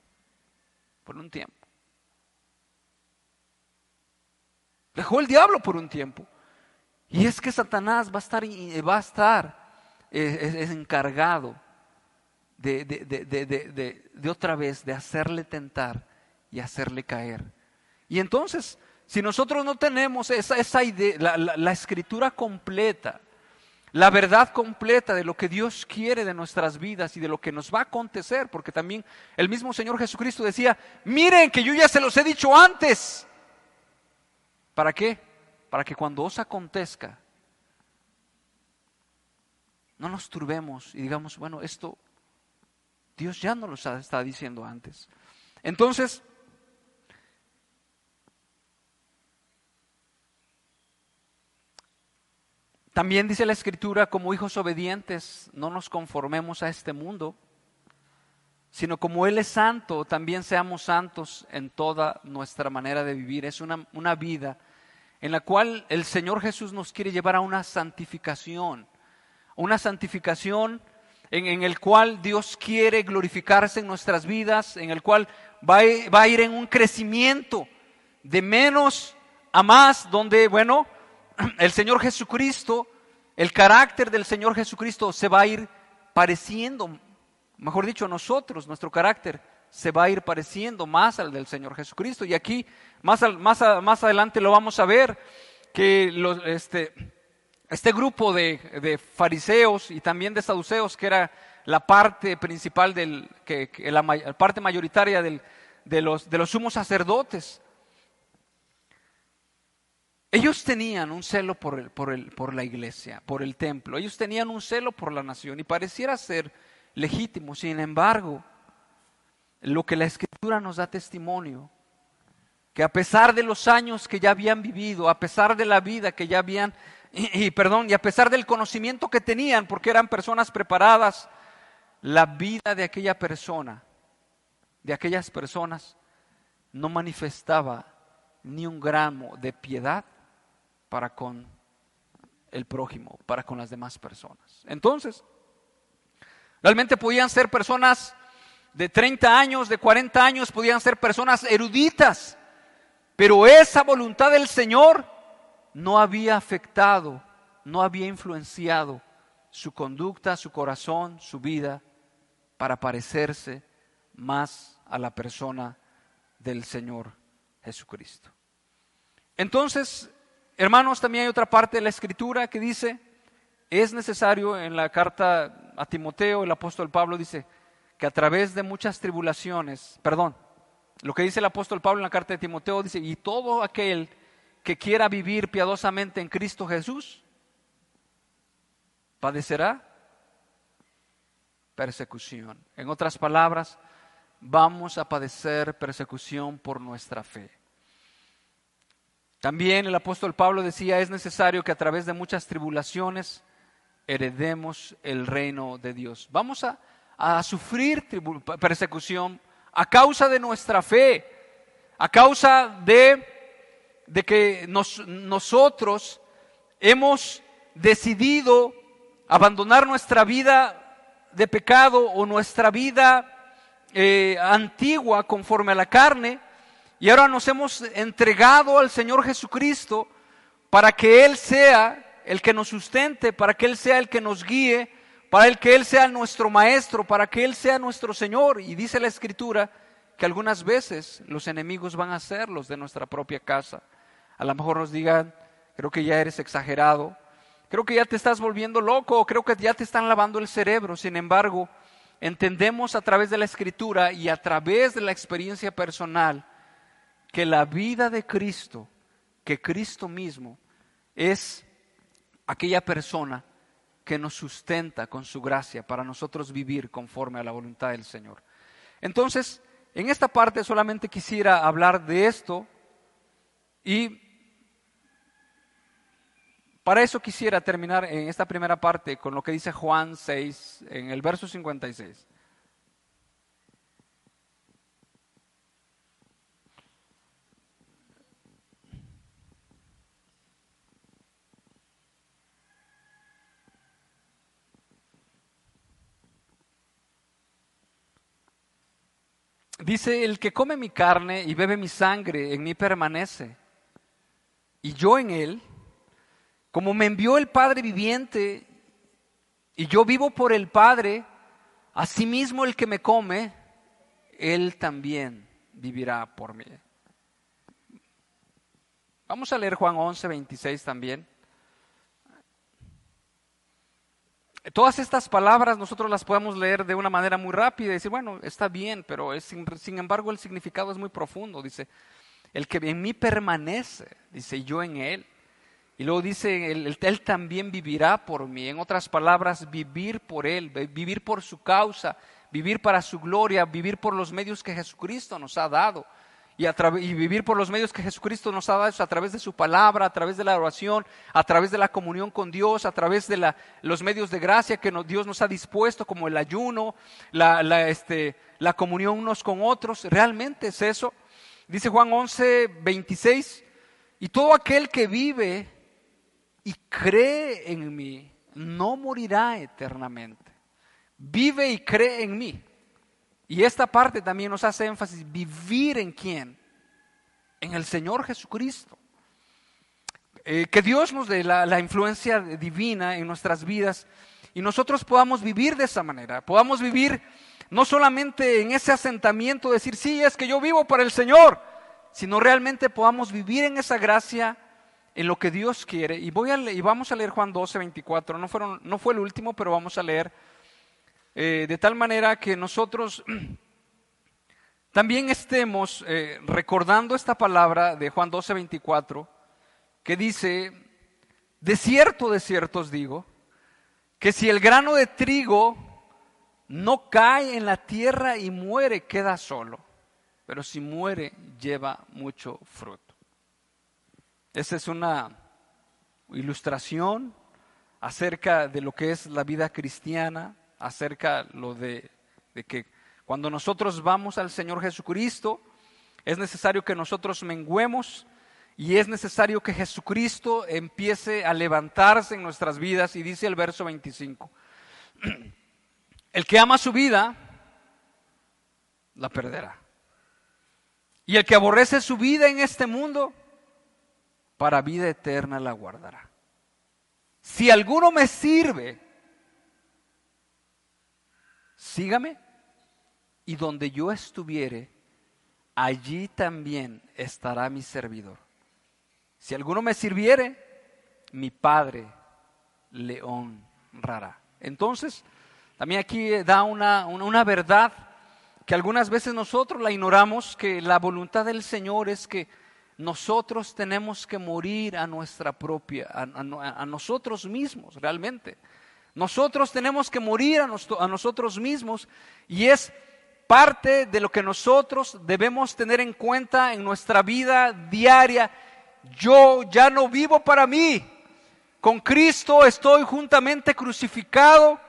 [SPEAKER 1] por un tiempo. Dejó el diablo por un tiempo. Y es que Satanás va a estar, va a estar es, encargado de, de, otra vez, de hacerle tentar y hacerle caer. Y entonces, si nosotros no tenemos esa, esa idea, la, la escritura completa, la verdad completa de lo que Dios quiere de nuestras vidas y de lo que nos va a acontecer, porque también el mismo Señor Jesucristo decía, miren que yo ya se los he dicho antes. ¿Para qué? Para que cuando os acontezca, no nos turbemos y digamos, bueno, esto Dios ya nos lo estaba diciendo antes. Entonces, también dice la Escritura, como hijos obedientes, no nos conformemos a este mundo, sino como Él es santo, también seamos santos en toda nuestra manera de vivir. Es una, una vida en la cual el Señor Jesús nos quiere llevar a una santificación, una santificación en, en el cual Dios quiere glorificarse en nuestras vidas, en el cual va a, va a ir en un crecimiento de menos a más, donde, bueno, el Señor Jesucristo, el carácter del Señor Jesucristo se va a ir pareciendo, mejor dicho, nosotros, nuestro carácter se va a ir pareciendo más al del Señor Jesucristo. Y aquí más, más, más adelante lo vamos a ver, que este, este grupo de, fariseos y también de saduceos, que era la parte principal, del, que, la, parte mayoritaria del, de, los, de los sumos sacerdotes, ellos tenían un celo por, el, por, el, por la iglesia, por el templo, ellos tenían un celo por la nación y pareciera ser legítimo, sin embargo, lo que la escritura nos da testimonio, que a pesar de los años que ya habían vivido, a pesar de la vida que ya habían y, perdón, y a pesar del conocimiento que tenían, porque eran personas preparadas, la vida de aquella persona, de aquellas personas, no manifestaba ni un gramo de piedad para con el prójimo, para con las demás personas. Entonces, realmente podían ser personas de 30 años, de 40 años, podían ser personas eruditas, pero esa voluntad del Señor no había afectado, no había influenciado su conducta, su corazón, su vida, para parecerse más a la persona del Señor Jesucristo. Entonces, hermanos, también hay otra parte de la escritura que dice, es necesario en la carta a Timoteo, el apóstol Pablo dice que a través de muchas tribulaciones, perdón, lo que dice el apóstol Pablo en la carta de Timoteo dice, y todo aquel que quiera vivir piadosamente en Cristo Jesús, padecerá persecución. En otras palabras, vamos a padecer persecución por nuestra fe. También el apóstol Pablo decía, es necesario que a través de muchas tribulaciones heredemos el reino de Dios. Vamos a, sufrir persecución a causa de nuestra fe, a causa de de que nosotros hemos decidido abandonar nuestra vida de pecado o nuestra vida eh, antigua conforme a la carne y ahora nos hemos entregado al Señor Jesucristo para que Él sea el que nos sustente, para que Él sea el que nos guíe, para que Él sea nuestro Maestro, para que Él sea nuestro Señor. Y dice la Escritura que algunas veces los enemigos van a ser los de nuestra propia casa a lo mejor nos digan, creo que ya eres exagerado, creo que ya te estás volviendo loco, creo que ya te están lavando el cerebro. Sin embargo, entendemos a través de la escritura y a través de la experiencia personal que la vida de Cristo, que Cristo mismo es aquella persona que nos sustenta con su gracia para nosotros vivir conforme a la voluntad del Señor. Entonces, en esta parte solamente quisiera hablar de esto y para eso quisiera terminar en esta primera parte con lo que dice Juan 6, en el verso 56. Dice, el que come mi carne y bebe mi sangre, en mí permanece, y yo en él, como me envió el Padre viviente y yo vivo por el Padre, asimismo el que me come, él también vivirá por mí. Vamos a leer Juan 11, 26 también. Todas estas palabras nosotros las podemos leer de una manera muy rápida y decir, bueno, está bien, pero es, sin embargo el significado es muy profundo. Dice, el que en mí permanece, dice yo en él. Y luego dice, él, también vivirá por mí. En otras palabras, vivir por Él, vivir por su causa, vivir para su gloria, vivir por los medios que Jesucristo nos ha dado. Y, y, vivir por los medios que Jesucristo nos ha dado a través de su palabra, a través de la oración, a través de la comunión con Dios, a través de la, los medios de gracia que Dios nos ha dispuesto, como el ayuno, la, la, este, la comunión unos con otros. Realmente es eso. Dice Juan 11, 26, y todo aquel que vive y cree en mí, no morirá eternamente. Vive y cree en mí. Y esta parte también nos hace énfasis, vivir en quién? En el Señor Jesucristo. Eh, que Dios nos dé la, influencia divina en nuestras vidas y nosotros podamos vivir de esa manera, podamos vivir no solamente en ese asentamiento, decir, sí, es que yo vivo para el Señor, sino realmente podamos vivir en esa gracia en lo que Dios quiere. Y, voy a y vamos a leer Juan 12, 24. No, fueron, no fue el último, pero vamos a leer eh, de tal manera que nosotros también estemos eh, recordando esta palabra de Juan 12, 24, que dice, de cierto, de cierto os digo, que si el grano de trigo no cae en la tierra y muere, queda solo, pero si muere, lleva mucho fruto. Esa es una ilustración acerca de lo que es la vida cristiana, acerca lo de, de que cuando nosotros vamos al Señor Jesucristo, es necesario que nosotros menguemos y es necesario que Jesucristo empiece a levantarse en nuestras vidas. Y dice el verso 25, el que ama su vida, la perderá. Y el que aborrece su vida en este mundo, para vida eterna la guardará. Si alguno me sirve, sígame, y donde yo estuviere, allí también estará mi servidor. Si alguno me sirviere, mi Padre le honrará. Entonces, también aquí da una, una, verdad que algunas veces nosotros la ignoramos, que la voluntad del Señor es que nosotros tenemos que morir a nuestra propia, a, nosotros mismos realmente. Nosotros tenemos que morir a, a nosotros mismos y es parte de lo que nosotros debemos tener en cuenta en nuestra vida diaria yo ya no vivo para mí. Con Cristo estoy juntamente crucificado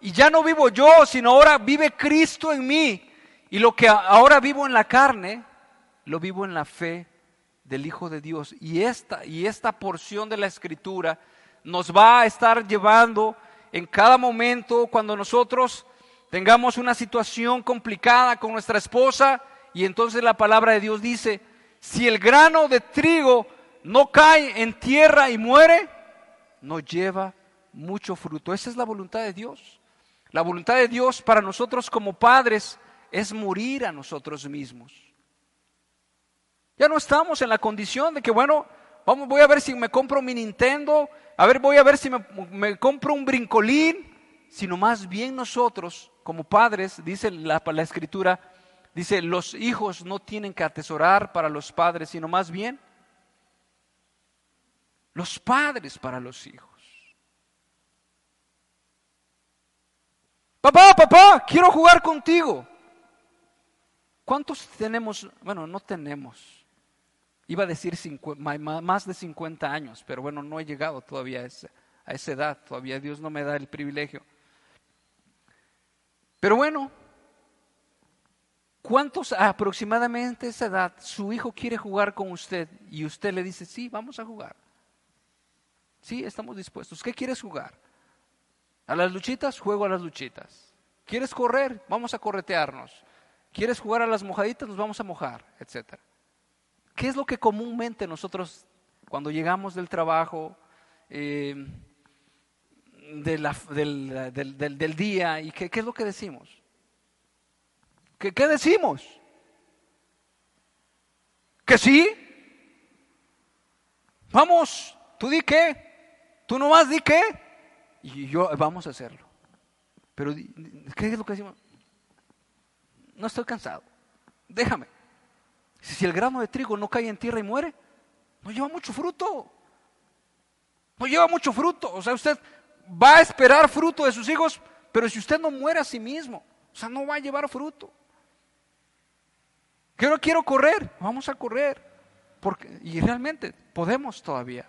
[SPEAKER 1] y ya no vivo yo, sino ahora vive Cristo en mí. Y lo que ahora vivo en la carne, lo vivo en la fe del Hijo de Dios. Y esta, y esta porción de la Escritura nos va a estar llevando en cada momento cuando nosotros tengamos una situación complicada con nuestra esposa y entonces la palabra de Dios dice, si el grano de trigo no cae en tierra y muere, no lleva mucho fruto. Esa es la voluntad de Dios. La voluntad de Dios para nosotros como padres es morir a nosotros mismos. Ya no estamos en la condición de que, bueno, vamos, voy a ver si me compro mi Nintendo, a ver, voy a ver si me, compro un brincolín, sino más bien nosotros como padres, dice la, la escritura, dice, los hijos no tienen que atesorar para los padres, sino más bien los padres para los hijos. Papá, papá, quiero jugar contigo. ¿Cuántos tenemos? Bueno, no tenemos. Iba a decir más de 50 años, pero bueno, no he llegado todavía a esa, a esa edad. Todavía Dios no me da el privilegio. Pero bueno, ¿cuántos aproximadamente esa edad su hijo quiere jugar con usted y usted le dice, sí, vamos a jugar? Sí, estamos dispuestos. ¿Qué quieres jugar? ¿A las luchitas? Juego a las luchitas. ¿Quieres correr? Vamos a corretearnos. ¿Quieres jugar a las mojaditas? Nos vamos a mojar, etc. ¿Qué es lo que comúnmente nosotros, cuando llegamos del trabajo, eh, del, día, y qué, es lo que decimos? ¿Qué, ¿Qué decimos? ¿Que sí? Vamos, tú di qué. Tú nomás di qué y yo vamos a hacerlo. Pero ¿qué es lo que decimos? No estoy cansado. Déjame. Si el grano de trigo no cae en tierra y muere, no lleva mucho fruto. No lleva mucho fruto. O sea, usted va a esperar fruto de sus hijos, pero si usted no muere a sí mismo, o sea, no va a llevar fruto. Quiero, quiero correr, vamos a correr. Porque, y realmente podemos todavía.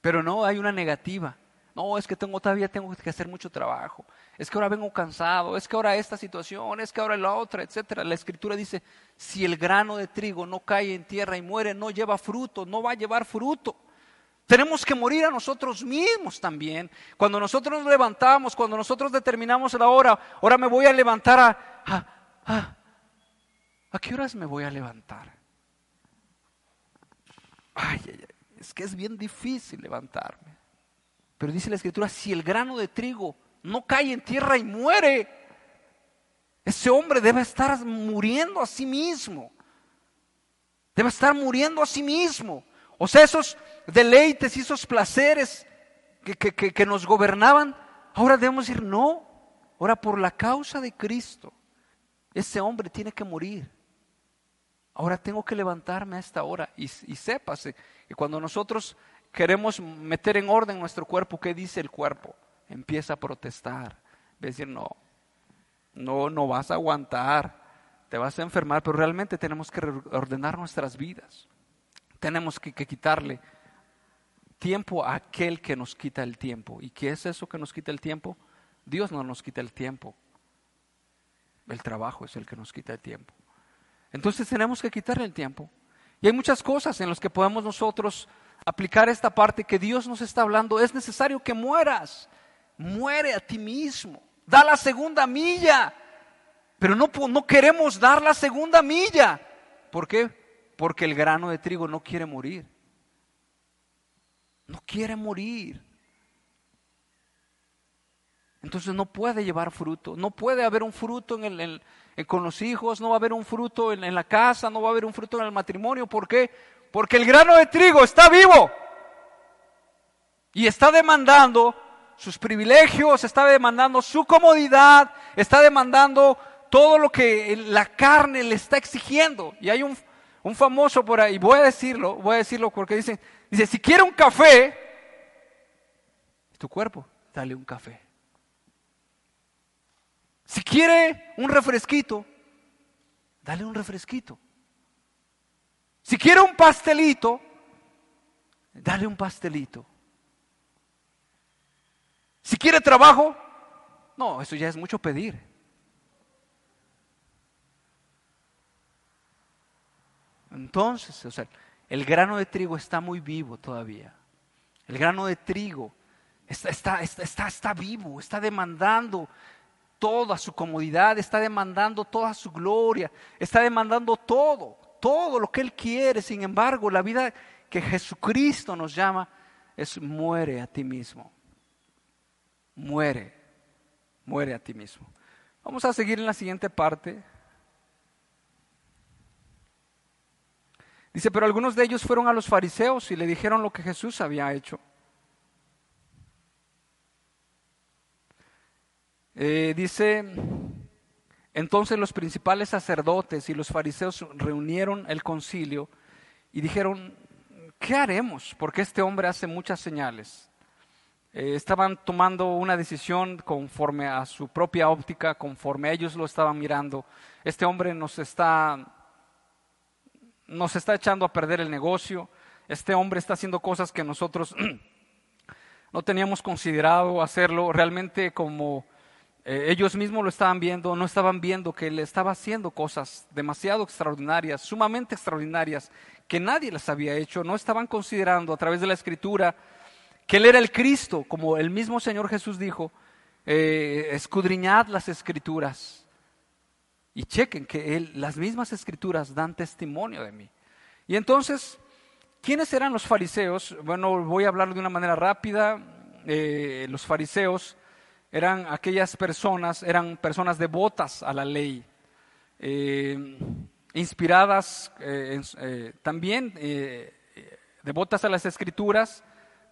[SPEAKER 1] Pero no, hay una negativa. No, es que tengo todavía tengo que hacer mucho trabajo. Es que ahora vengo cansado, es que ahora esta situación, es que ahora la otra, etcétera. La escritura dice, si el grano de trigo no cae en tierra y muere, no lleva fruto, no va a llevar fruto. Tenemos que morir a nosotros mismos también. Cuando nosotros nos levantamos, cuando nosotros determinamos la hora, ahora me voy a levantar a, a, a ¿A qué horas me voy a levantar? Ay, ay, ay es que es bien difícil levantarme. Pero dice la escritura, si el grano de trigo no cae en tierra y muere, ese hombre debe estar muriendo a sí mismo. Debe estar muriendo a sí mismo. O sea, esos deleites y esos placeres que, que nos gobernaban, ahora debemos decir, no, ahora por la causa de Cristo, ese hombre tiene que morir. Ahora tengo que levantarme a esta hora y, y sépase que cuando nosotros queremos meter en orden nuestro cuerpo, ¿qué dice el cuerpo? Empieza a protestar, decir, no, no, no vas a aguantar, te vas a enfermar, pero realmente tenemos que ordenar nuestras vidas. tenemos que, que quitarle tiempo a aquel que nos quita el tiempo. ¿Y qué es eso que nos quita el tiempo? Dios no nos quita el tiempo. El trabajo es el que nos quita el tiempo. Entonces tenemos que quitarle el tiempo. Y hay muchas cosas en las que podemos nosotros aplicar esta parte que Dios nos está hablando. Es necesario que mueras. Muere a ti mismo. Da la segunda milla. Pero no, no queremos dar la segunda milla. ¿Por qué? Porque el grano de trigo no quiere morir. No quiere morir. Entonces no puede llevar fruto, no puede haber un fruto en el, con los hijos, no va a haber un fruto en, en la casa, no va a haber un fruto en el matrimonio. ¿Por qué? Porque el grano de trigo está vivo y está demandando sus privilegios, está demandando su comodidad, está demandando todo lo que la carne le está exigiendo. Y hay un, un famoso por ahí, voy a decirlo, voy a decirlo porque dice, dice, si quiere un café, tu cuerpo, dale un café. Si quiere un refresquito, dale un refresquito. Si quiere un pastelito, dale un pastelito. Si quiere trabajo, no, eso ya es mucho pedir. Entonces, o sea, el grano de trigo está muy vivo todavía. El grano de trigo está, está, está, está vivo, está demandando toda su comodidad, está demandando toda su gloria, está demandando todo, todo lo que Él quiere. Sin embargo, la vida que Jesucristo nos llama es muere a ti mismo. Muere, muere a ti mismo. Vamos a seguir en la siguiente parte. Dice, pero algunos de ellos fueron a los fariseos y le dijeron lo que Jesús había hecho. Eh, dice, entonces los principales sacerdotes y los fariseos reunieron el concilio y dijeron, ¿qué haremos? Porque este hombre hace muchas señales. Eh, estaban tomando una decisión conforme a su propia óptica, conforme ellos lo estaban mirando. Este hombre nos está, nos está echando a perder el negocio. Este hombre está haciendo cosas que nosotros no teníamos considerado hacerlo. Realmente como eh, ellos mismos lo estaban viendo, no estaban viendo que él estaba haciendo cosas demasiado extraordinarias, sumamente extraordinarias, que nadie las había hecho, no estaban considerando a través de la escritura que él era el Cristo, como el mismo Señor Jesús dijo, eh, escudriñad las escrituras y chequen que él, las mismas escrituras dan testimonio de mí. Y entonces, ¿quiénes eran los fariseos? Bueno, voy a hablar de una manera rápida. Eh, los fariseos eran aquellas personas, eran personas devotas a la ley, eh, inspiradas eh, eh, también, devotas a las escrituras,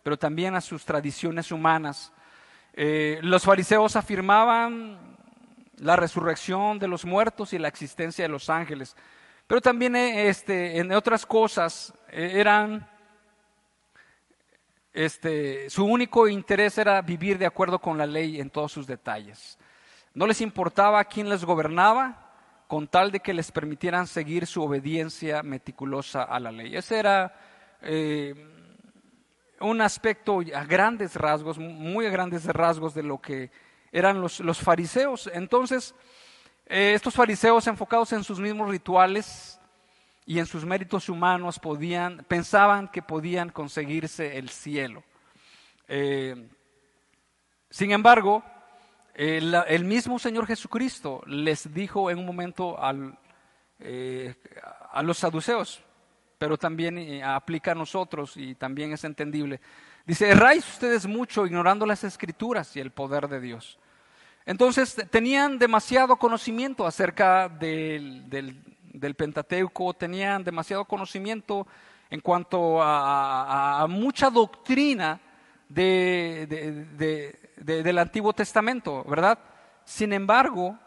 [SPEAKER 1] pero también a sus tradiciones humanas. los fariseos afirmaban la resurrección de los muertos y la existencia de los ángeles, pero también este, en otras cosas eran este, su único interés era vivir de acuerdo con la ley en todos sus detalles. No les importaba quién les gobernaba, con tal de que les permitieran seguir su obediencia meticulosa a la ley. Ese era eh, un aspecto a grandes rasgos, muy a grandes rasgos de lo que eran los, fariseos. Entonces, eh, estos fariseos enfocados en sus mismos rituales, y en sus méritos humanos podían, pensaban que podían conseguirse el cielo. Eh, sin embargo, el, mismo Señor Jesucristo les dijo en un momento eh, a los saduceos, pero también eh, aplica a nosotros y también es entendible. Dice, erráis ustedes mucho ignorando las escrituras y el poder de Dios. Entonces tenían demasiado conocimiento acerca del, del Pentateuco, tenían demasiado conocimiento en cuanto a, mucha doctrina de, del Antiguo Testamento, ¿verdad? Sin embargo,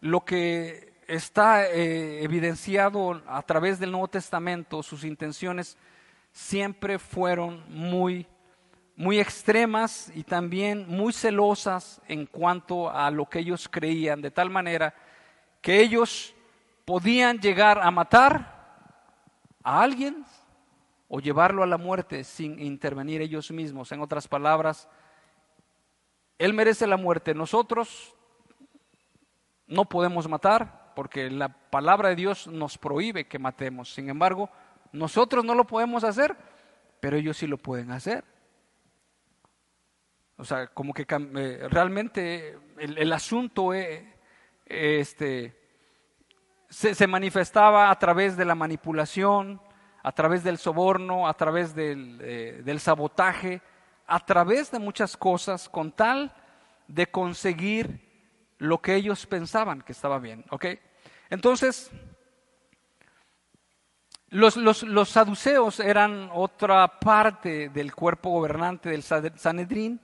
[SPEAKER 1] lo que está eh, evidenciado a través del Nuevo Testamento, sus intenciones siempre fueron muy, muy extremas y también muy celosas en cuanto a lo que ellos creían, de tal manera que ellos podían llegar a matar a alguien o llevarlo a la muerte sin intervenir ellos mismos. En otras palabras, Él merece la muerte. Nosotros no podemos matar porque la palabra de Dios nos prohíbe que matemos. Sin embargo, nosotros no lo podemos hacer, pero ellos sí lo pueden hacer. O sea, como que eh, realmente el, asunto eh, este, se, manifestaba a través de la manipulación, a través del soborno, a través del, eh, del sabotaje, a través de muchas cosas, con tal de conseguir lo que ellos pensaban que estaba bien. ¿ok? Entonces, los, los, saduceos eran otra parte del cuerpo gobernante del Sanedrín,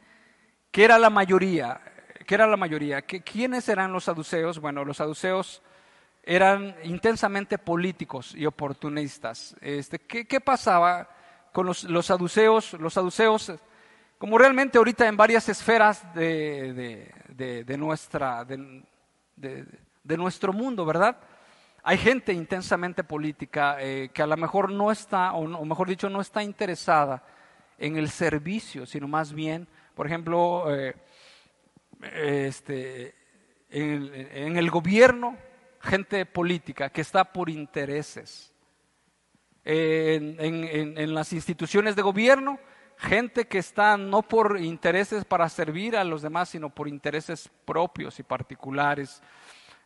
[SPEAKER 1] que era la mayoría. Que era la mayoría. ¿Quiénes eran los saduceos? Bueno, los saduceos eran intensamente políticos y oportunistas. Este, ¿qué, pasaba con los, saduceos? Los saduceos, como realmente ahorita en varias esferas de, nuestra, de nuestro mundo, ¿verdad? Hay gente intensamente política eh, que a lo mejor no está, o, mejor dicho, no está interesada en el servicio, sino más bien, por ejemplo, eh, este, en, el gobierno, gente política que está por intereses. en, las instituciones de gobierno, gente que está no por intereses para servir a los demás, sino por intereses propios y particulares.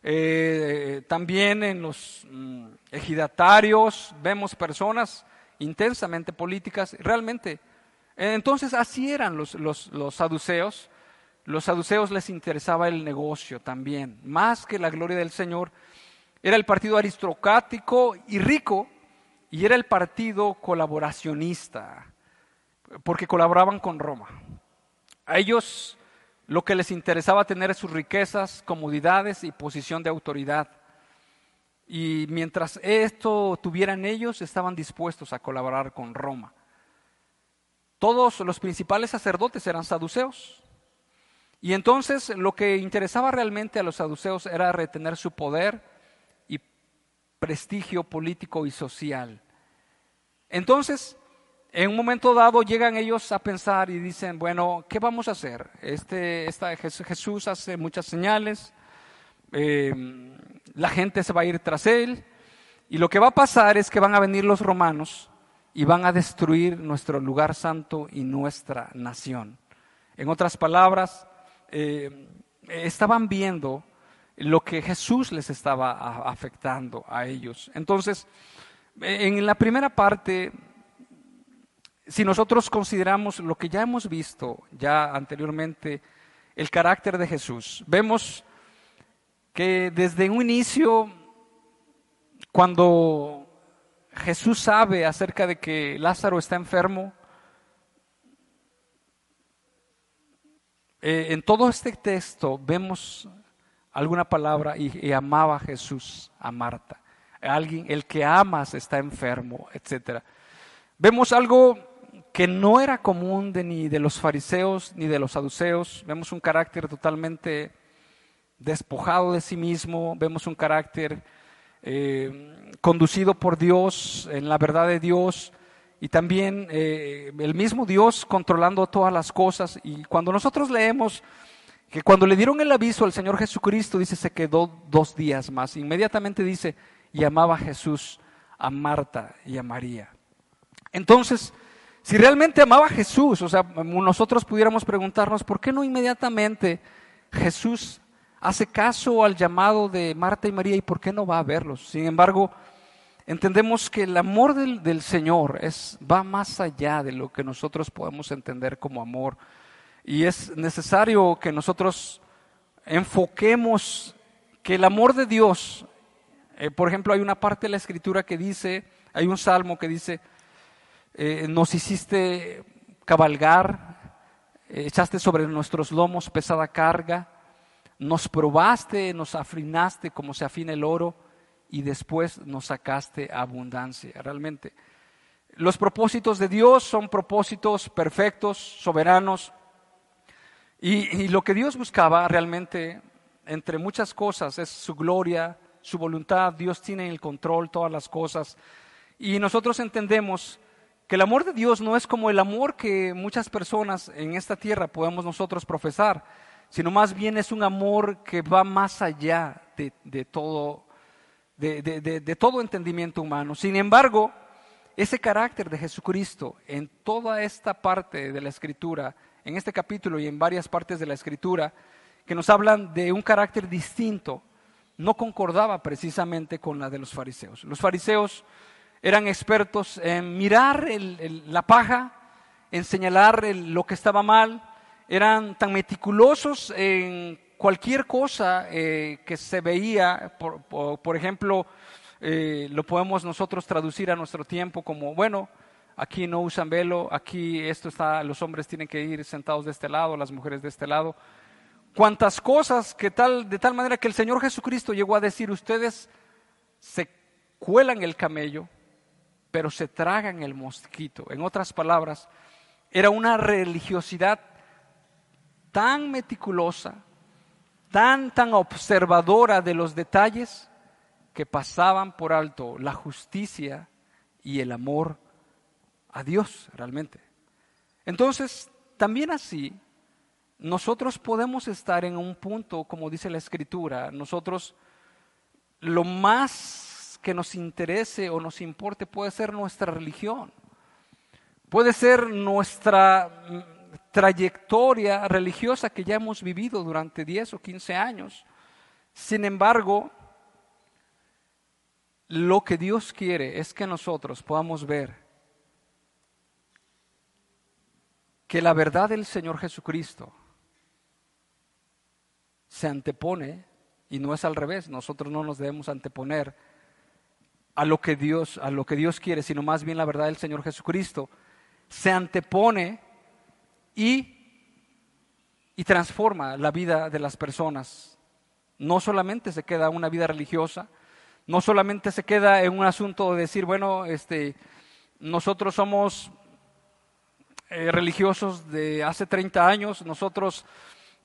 [SPEAKER 1] Eh, también en los mm, ejidatarios vemos personas intensamente políticas. Realmente, entonces así eran los, los, los saduceos. Los saduceos les interesaba el negocio también, más que la gloria del Señor. Era el partido aristocrático y rico y era el partido colaboracionista, porque colaboraban con Roma. A ellos lo que les interesaba tener sus riquezas, comodidades y posición de autoridad. Y mientras esto tuvieran ellos, estaban dispuestos a colaborar con Roma. Todos los principales sacerdotes eran saduceos. Y entonces lo que interesaba realmente a los saduceos era retener su poder y prestigio político y social. Entonces, en un momento dado llegan ellos a pensar y dicen, bueno, ¿qué vamos a hacer? Este, esta, Jesús hace muchas señales, eh, la gente se va a ir tras él, y lo que va a pasar es que van a venir los romanos y van a destruir nuestro lugar santo y nuestra nación. En otras palabras, eh, estaban viendo lo que Jesús les estaba afectando a ellos. Entonces, en la primera parte si nosotros consideramos lo que ya hemos visto ya anteriormente, el carácter de Jesús, vemos que desde un inicio, cuando Jesús sabe acerca de que Lázaro está enfermo, eh, en todo este texto vemos alguna palabra y, amaba Jesús a Marta. Alguien, el que amas está enfermo, etc. Vemos algo que no era común de, ni de los fariseos ni de los saduceos. Vemos un carácter totalmente despojado de sí mismo, vemos un carácter eh, conducido por Dios, en la verdad de Dios, y también eh, el mismo Dios controlando todas las cosas. Y cuando nosotros leemos que cuando le dieron el aviso al Señor Jesucristo, dice, se quedó dos días más. Inmediatamente dice, y amaba a Jesús, a Marta y a María. Entonces, si realmente amaba a Jesús, o sea, nosotros pudiéramos preguntarnos, ¿por qué no inmediatamente Jesús hace caso al llamado de Marta y María y por qué no va a verlos? Sin embargo, entendemos que el amor del, Señor es, va más allá de lo que nosotros podemos entender como amor. Y es necesario que nosotros enfoquemos que el amor de Dios, eh, por ejemplo, hay una parte de la escritura que dice, hay un salmo que dice, eh, nos hiciste cabalgar, eh, echaste sobre nuestros lomos pesada carga, nos probaste, nos afinaste como se afina el oro y después nos sacaste abundancia. Realmente, los propósitos de Dios son propósitos perfectos, soberanos, y, lo que Dios buscaba realmente, entre muchas cosas, es su gloria, su voluntad. Dios tiene el control todas las cosas. Y nosotros entendemos que el amor de Dios no es como el amor que muchas personas en esta tierra podemos nosotros profesar, sino más bien es un amor que va más allá de, todo, de todo entendimiento humano. Sin embargo, ese carácter de Jesucristo en toda esta parte de la escritura, en este capítulo y en varias partes de la escritura, que nos hablan de un carácter distinto, no concordaba precisamente con la de los fariseos. Los fariseos eran expertos en mirar la paja, en señalar lo que estaba mal, eran tan meticulosos en cualquier cosa eh, que se veía, por, ejemplo, eh, lo podemos nosotros traducir a nuestro tiempo como, bueno, aquí no usan velo, aquí esto está, los hombres tienen que ir sentados de este lado, las mujeres de este lado. Cuantas cosas que tal, de tal manera que el Señor Jesucristo llegó a decir, ustedes se cuelan el camello pero se tragan el mosquito. En otras palabras, era una religiosidad tan meticulosa, tan, tan observadora de los detalles, que pasaban por alto la justicia y el amor a Dios realmente. Entonces, también así, nosotros podemos estar en un punto, como dice la Escritura, nosotros lo más que nos interese o nos importe puede ser nuestra religión, puede ser nuestra trayectoria religiosa que ya hemos vivido durante 10 o 15 años. Sin embargo, lo que Dios quiere es que nosotros podamos ver que la verdad del Señor Jesucristo se antepone, y no es al revés, nosotros no nos debemos anteponer a lo que Dios, a lo que Dios quiere, sino más bien la verdad del Señor Jesucristo, se antepone y, y transforma la vida de las personas. No solamente se queda una vida religiosa, no solamente se queda en un asunto de decir, bueno, este, nosotros somos eh, religiosos de hace 30 años, nosotros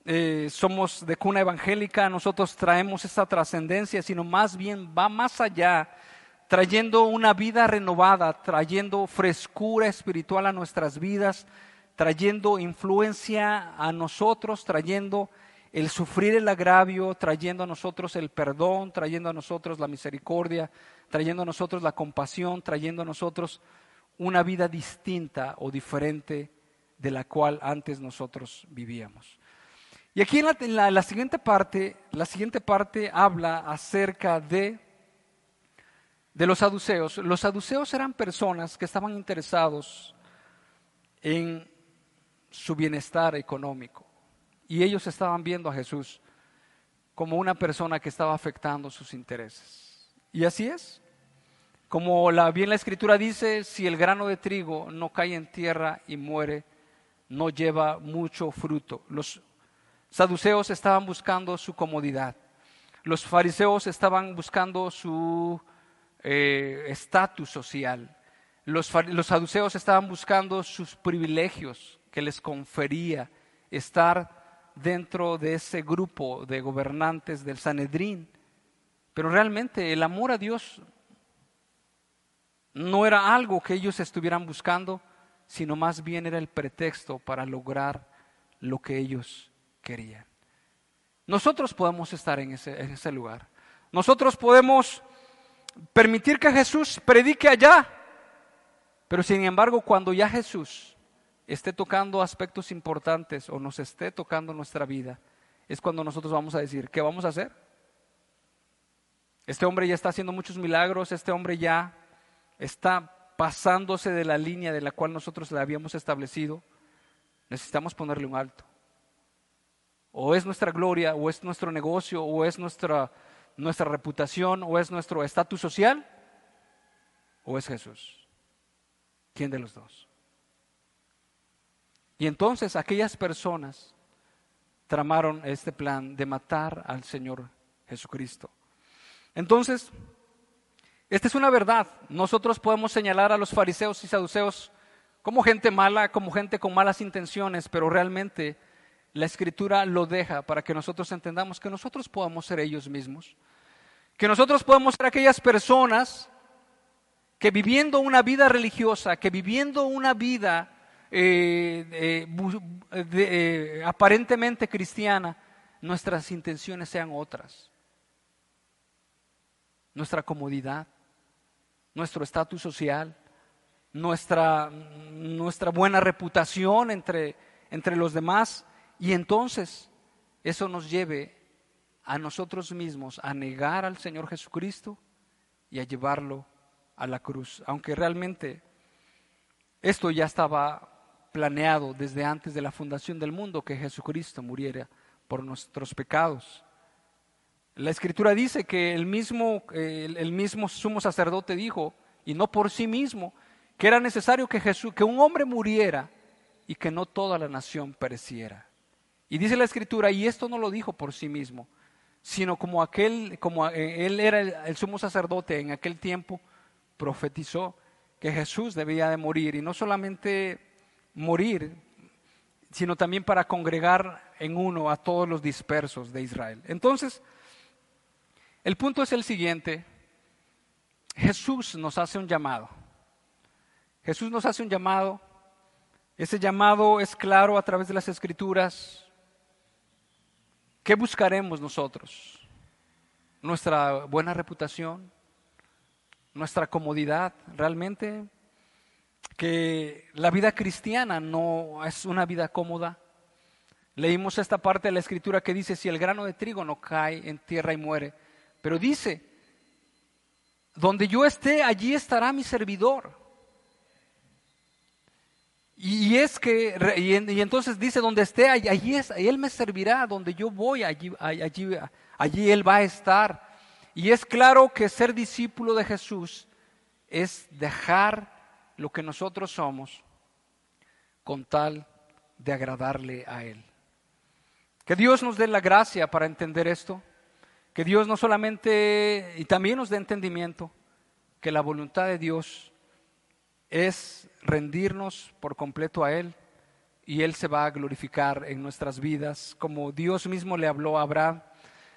[SPEAKER 1] eh, somos de cuna evangélica, nosotros traemos esa trascendencia, sino más bien va más allá trayendo una vida renovada, trayendo frescura espiritual a nuestras vidas, trayendo influencia a nosotros, trayendo el sufrir el agravio, trayendo a nosotros el perdón, trayendo a nosotros la misericordia, trayendo a nosotros la compasión, trayendo a nosotros una vida distinta o diferente de la cual antes nosotros vivíamos. Y aquí en la, siguiente parte, la siguiente parte habla acerca de de los saduceos. Los saduceos eran personas que estaban interesados en su bienestar económico y ellos estaban viendo a Jesús como una persona que estaba afectando sus intereses. Y así es. Como la, bien la escritura dice, si el grano de trigo no cae en tierra y muere, no lleva mucho fruto. Los saduceos estaban buscando su comodidad. Los fariseos estaban buscando su eh, estatus social. Los, los saduceos estaban buscando sus privilegios que les confería estar dentro de ese grupo de gobernantes del Sanedrín. Pero realmente el amor a Dios no era algo que ellos estuvieran buscando, sino más bien era el pretexto para lograr lo que ellos querían. Nosotros podemos estar en ese, en ese lugar. Nosotros podemos permitir que Jesús predique allá. Pero sin embargo, cuando ya Jesús esté tocando aspectos importantes o nos esté tocando nuestra vida, es cuando nosotros vamos a decir, ¿qué vamos a hacer? Este hombre ya está haciendo muchos milagros, este hombre ya está pasándose de la línea de la cual nosotros le habíamos establecido. Necesitamos ponerle un alto. O es nuestra gloria, o es nuestro negocio, o es nuestra nuestra reputación o es nuestro estatus social o es Jesús? ¿Quién de los dos? Y entonces aquellas personas tramaron este plan de matar al Señor Jesucristo. Entonces, esta es una verdad. Nosotros podemos señalar a los fariseos y saduceos como gente mala, como gente con malas intenciones, pero realmente la escritura lo deja para que nosotros entendamos que nosotros podamos ser ellos mismos, que nosotros podemos ser aquellas personas que viviendo una vida religiosa, que viviendo una vida eh, eh, aparentemente cristiana, nuestras intenciones sean otras. Nuestra comodidad, nuestro estatus social, nuestra, nuestra buena reputación entre, entre los demás y entonces eso nos lleve a nosotros mismos a negar al Señor Jesucristo y a llevarlo a la cruz, aunque realmente esto ya estaba planeado desde antes de la fundación del mundo que Jesucristo muriera por nuestros pecados. La escritura dice que el mismo, el mismo sumo sacerdote dijo, y no por sí mismo, que era necesario que, Jesús, que un hombre muriera y que no toda la nación pereciera. Y dice la escritura, y esto no lo dijo por sí mismo, sino como aquel, como eh, él era el, sumo sacerdote en aquel tiempo, profetizó que Jesús debía de morir, y no solamente morir, sino también para congregar en uno a todos los dispersos de Israel. Entonces, el punto es el siguiente, Jesús nos hace un llamado. Jesús nos hace un llamado. Ese llamado es claro a través de las escrituras. ¿Qué buscaremos nosotros? ¿Nuestra buena reputación? ¿Nuestra comodidad? ¿Realmente? Que la vida cristiana no es una vida cómoda. Leímos esta parte de la escritura que dice, si el grano de trigo no cae en tierra y muere, pero dice, donde yo esté, allí estará mi servidor. Y, es que, y, entonces dice, donde esté, allí, Él me servirá, donde yo voy, allí, allí, allí Él va a estar. Y es claro que ser discípulo de Jesús es dejar lo que nosotros somos con tal de agradarle a Él. Que Dios nos dé la gracia para entender esto, que Dios no solamente, y también nos dé entendimiento, que la voluntad de Dios es rendirnos por completo a Él y Él se va a glorificar en nuestras vidas, como Dios mismo le habló a Abraham.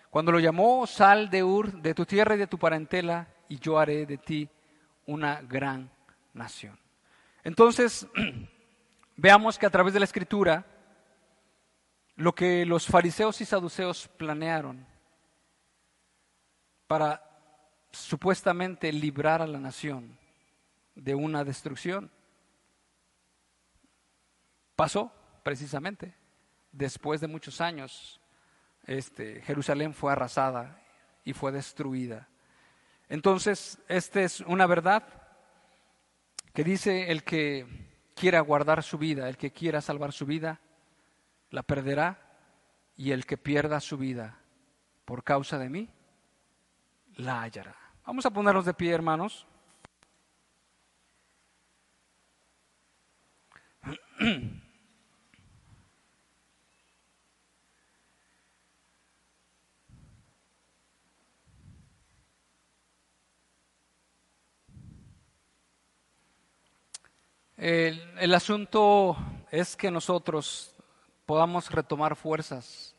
[SPEAKER 1] Cuando lo llamó, sal de Ur, de tu tierra y de tu parentela, y yo haré de ti una gran nación. Entonces, veamos que a través de la escritura, lo que los fariseos y saduceos planearon para supuestamente librar a la nación de una destrucción. Pasó precisamente. Después de muchos años, este, Jerusalén fue arrasada y fue destruida. Entonces, esta es una verdad que dice el que quiera guardar su vida, el que quiera salvar su vida, la perderá, y el que pierda su vida por causa de mí, la hallará. Vamos a ponernos de pie, hermanos. El, asunto es que nosotros podamos retomar fuerzas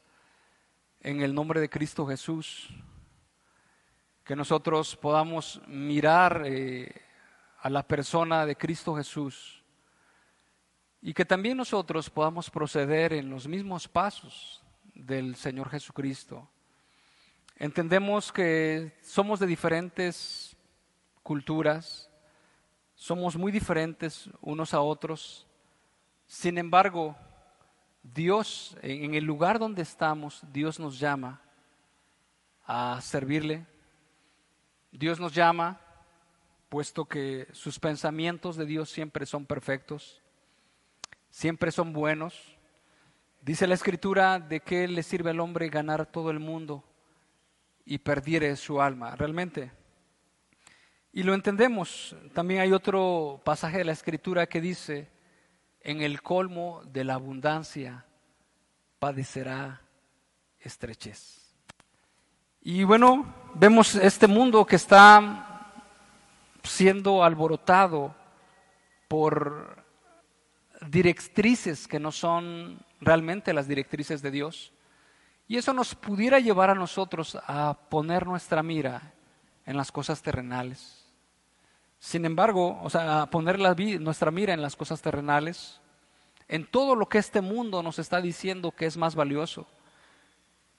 [SPEAKER 1] en el nombre de Cristo Jesús, que nosotros podamos mirar eh, a la persona de Cristo Jesús y que también nosotros podamos proceder en los mismos pasos del Señor Jesucristo. Entendemos que somos de diferentes culturas, somos muy diferentes unos a otros. Sin embargo, Dios, en el lugar donde estamos, Dios nos llama a servirle. Dios nos llama, puesto que sus pensamientos de Dios siempre son perfectos siempre son buenos. Dice la escritura de que le sirve al hombre ganar todo el mundo y perdiere su alma, realmente. Y lo entendemos. También hay otro pasaje de la escritura que dice, en el colmo de la abundancia padecerá estrechez. Y bueno, vemos este mundo que está siendo alborotado por directrices que no son realmente las directrices de Dios. Y eso nos pudiera llevar a nosotros a poner nuestra mira en las cosas terrenales. Sin embargo, o sea, poner nuestra mira en las cosas terrenales, en todo lo que este mundo nos está diciendo que es más valioso.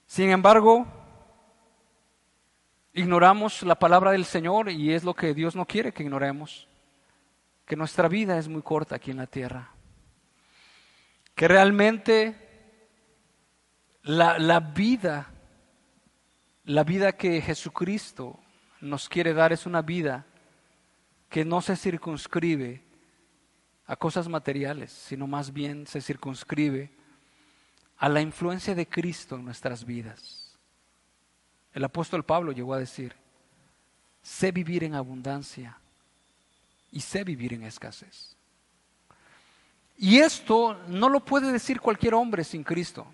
[SPEAKER 1] Sin embargo, ignoramos la palabra del Señor y es lo que Dios no quiere que ignoremos, que nuestra vida es muy corta aquí en la tierra, que realmente la, la vida, la vida que Jesucristo nos quiere dar es una vida que no se circunscribe a cosas materiales, sino más bien se circunscribe a la influencia de Cristo en nuestras vidas. El apóstol Pablo llegó a decir, sé vivir en abundancia y sé vivir en escasez. Y esto no lo puede decir cualquier hombre sin Cristo.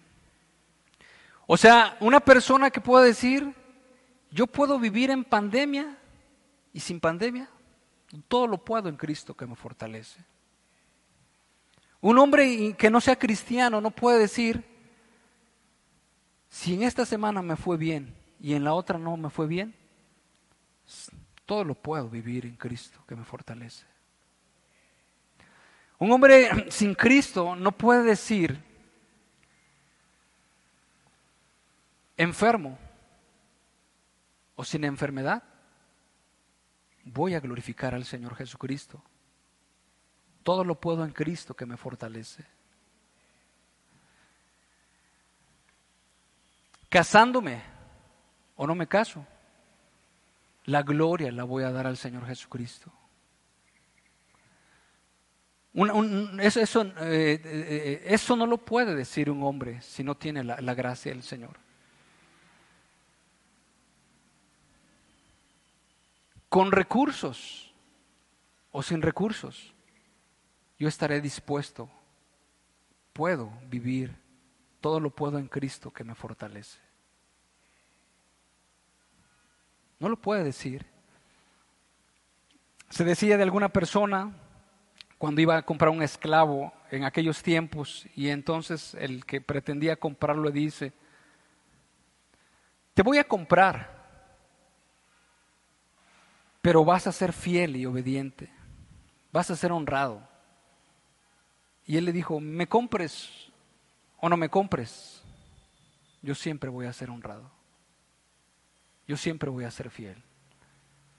[SPEAKER 1] O sea, una persona que pueda decir, yo puedo vivir en pandemia y sin pandemia, todo lo puedo en Cristo que me fortalece. Un hombre que no sea cristiano no puede decir, si en esta semana me fue bien y en la otra no me fue bien, todo lo puedo vivir en Cristo que me fortalece. Un hombre sin Cristo no puede decir, enfermo o sin enfermedad, voy a glorificar al Señor Jesucristo. Todo lo puedo en Cristo que me fortalece. Casándome o no me caso, la gloria la voy a dar al Señor Jesucristo. eso, eh, eh, eso, no lo puede decir un hombre si no tiene la gracia del Señor. Con recursos o sin recursos, yo estaré dispuesto, puedo vivir, todo lo puedo en Cristo que me fortalece. No lo puede decir. Se decía de alguna persona cuando iba a comprar un esclavo en aquellos tiempos y entonces el que pretendía comprarlo dice, te voy a comprar pero vas a ser fiel y obediente, vas a ser honrado. Y él le dijo, me compres o no me compres, yo siempre voy a ser honrado, yo siempre voy a ser fiel,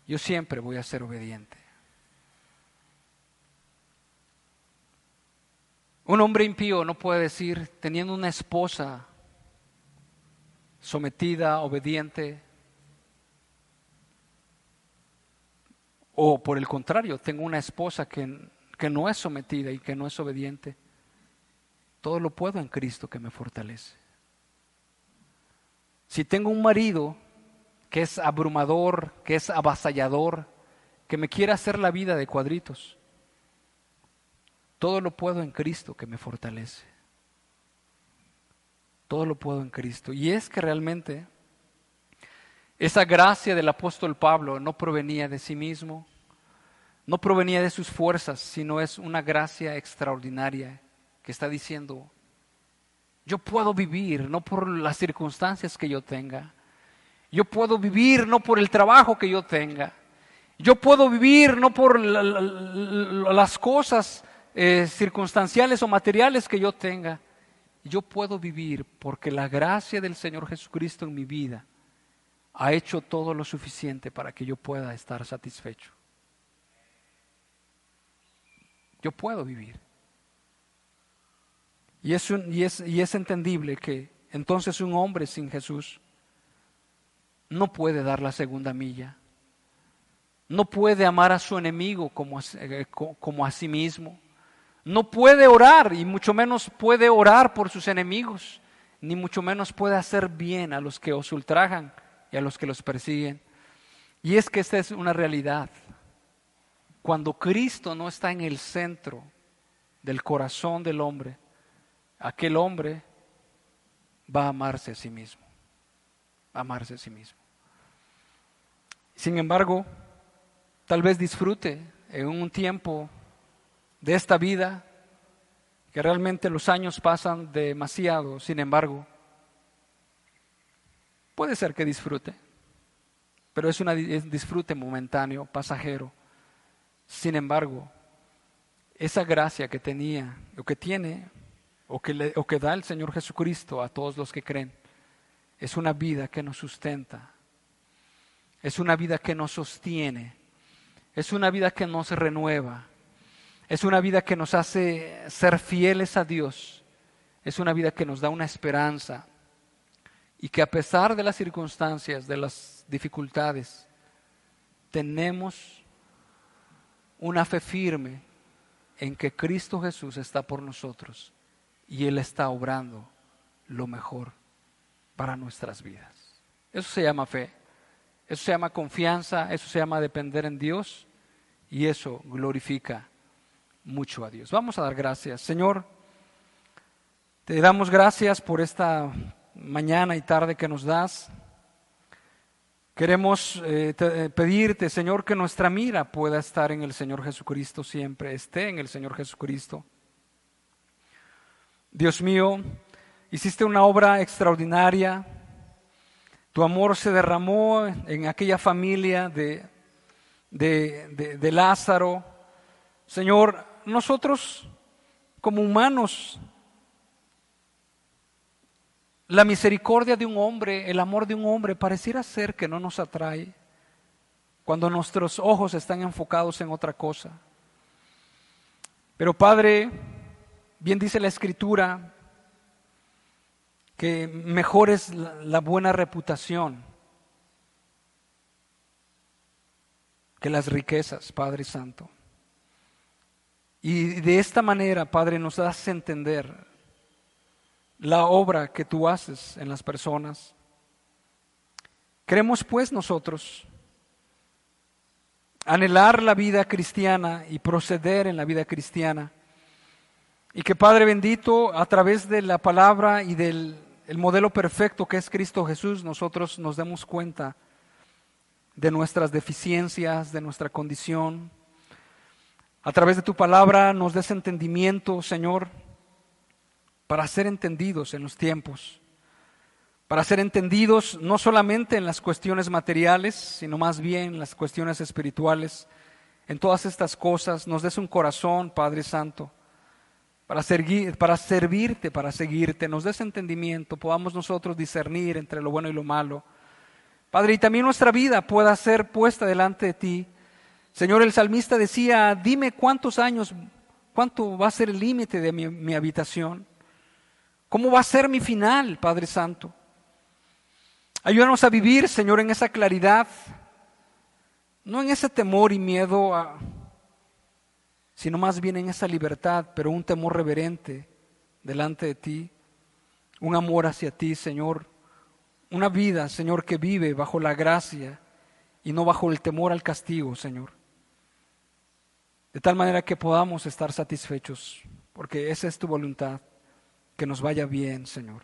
[SPEAKER 1] yo siempre voy a ser obediente. Un hombre impío no puede decir, teniendo una esposa sometida, obediente, O por el contrario, tengo una esposa que, que no es sometida y que no es obediente. Todo lo puedo en Cristo que me fortalece. Si tengo un marido que es abrumador, que es avasallador, que me quiere hacer la vida de cuadritos, todo lo puedo en Cristo que me fortalece. Todo lo puedo en Cristo. Y es que realmente esa gracia del apóstol Pablo no provenía de sí mismo, no provenía de sus fuerzas, sino es una gracia extraordinaria que está diciendo, yo puedo vivir no por las circunstancias que yo tenga, yo puedo vivir no por el trabajo que yo tenga, yo puedo vivir no por las cosas eh, circunstanciales o materiales que yo tenga, yo puedo vivir porque la gracia del Señor Jesucristo en mi vida ha hecho todo lo suficiente para que yo pueda estar satisfecho. Yo puedo vivir. Y es, y, es, y es entendible que entonces un hombre sin Jesús no puede dar la segunda milla. No puede amar a su enemigo como, eh, como a sí mismo. No puede orar y mucho menos puede orar por sus enemigos, ni mucho menos puede hacer bien a los que os ultrajan y a los que los persiguen. Y es que esta es una realidad. Cuando Cristo no está en el centro del corazón del hombre, aquel hombre va a amarse a sí mismo, amarse a sí mismo. Sin embargo, tal vez disfrute en un tiempo de esta vida, que realmente los años pasan demasiado, sin embargo, Puede ser que disfrute, pero es un disfrute momentáneo, pasajero. Sin embargo, esa gracia que tenía, o que tiene, o que, o que da el Señor Jesucristo a todos los que creen, es una vida que nos sustenta, es una vida que nos sostiene, es una vida que nos renueva, es una vida que nos hace ser fieles a Dios, es una vida que nos da una esperanza. Y que a pesar de las circunstancias, de las dificultades, tenemos una fe firme en que Cristo Jesús está por nosotros y Él está obrando lo mejor para nuestras vidas. Eso se llama fe, eso se llama confianza, eso se llama depender en Dios y eso glorifica mucho a Dios. Vamos a dar gracias. Señor, te damos gracias por esta mañana y tarde que nos das. Queremos eh, eh, pedirte, Señor, que nuestra mira pueda estar en el Señor Jesucristo siempre, esté en el Señor Jesucristo. Dios mío, hiciste una obra extraordinaria. Tu amor se derramó en aquella familia de, de, de Lázaro. Señor, nosotros como humanos la misericordia de un hombre, el amor de un hombre, pareciera ser que no nos atrae cuando nuestros ojos están enfocados en otra cosa. Pero Padre, bien dice la Escritura, que mejor es la, buena reputación que las riquezas, Padre Santo. Y de esta manera, Padre, nos das a entender la obra que tú haces en las personas. Queremos pues nosotros anhelar la vida cristiana y proceder en la vida cristiana. Y que Padre bendito, a través de la palabra y del modelo perfecto que es Cristo Jesús, nosotros nos demos cuenta de nuestras deficiencias, de nuestra condición. A través de tu palabra nos des entendimiento, Señor, para ser entendidos en los tiempos, para ser entendidos no solamente en las cuestiones materiales, sino más bien en las cuestiones espirituales. En todas estas cosas nos des un corazón, Padre Santo, para, para servirte, para seguirte, nos des entendimiento, podamos nosotros discernir entre lo bueno y lo malo. Padre, y también nuestra vida pueda ser puesta delante de ti. Señor, el salmista decía, dime cuántos años, cuánto va a ser el límite de mi habitación. ¿Cómo va a ser mi final, Padre Santo? Ayúdanos a vivir, Señor, en esa claridad, no en ese temor y miedo, sino más bien en esa libertad, pero un temor reverente delante de ti, un amor hacia ti, Señor, una vida, Señor, que vive bajo la gracia y no bajo el temor al castigo, Señor. De tal manera que podamos estar satisfechos, porque esa es tu voluntad que nos vaya bien, Señor.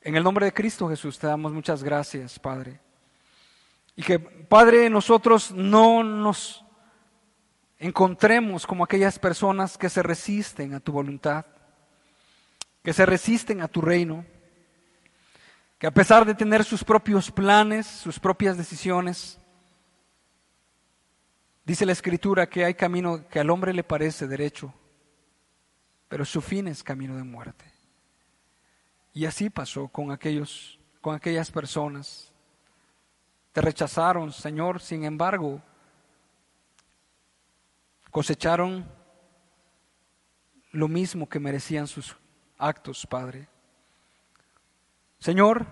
[SPEAKER 1] En el nombre de Cristo Jesús te damos muchas gracias, Padre. Y que, Padre, nosotros no nos encontremos como aquellas personas que se resisten a tu voluntad, que se resisten a tu reino, que a pesar de tener sus propios planes, sus propias decisiones, dice la Escritura que hay camino que al hombre le parece derecho, pero su fin es camino de muerte. Y así pasó con aquellos, con aquellas personas. Te rechazaron, Señor, sin embargo, cosecharon lo mismo que merecían sus actos, Padre. Señor,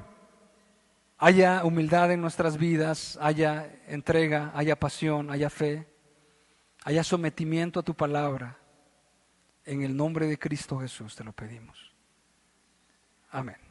[SPEAKER 1] haya humildad en nuestras vidas, haya entrega, haya pasión, haya fe, haya sometimiento a tu palabra en el nombre de Cristo Jesús te lo pedimos. Amén.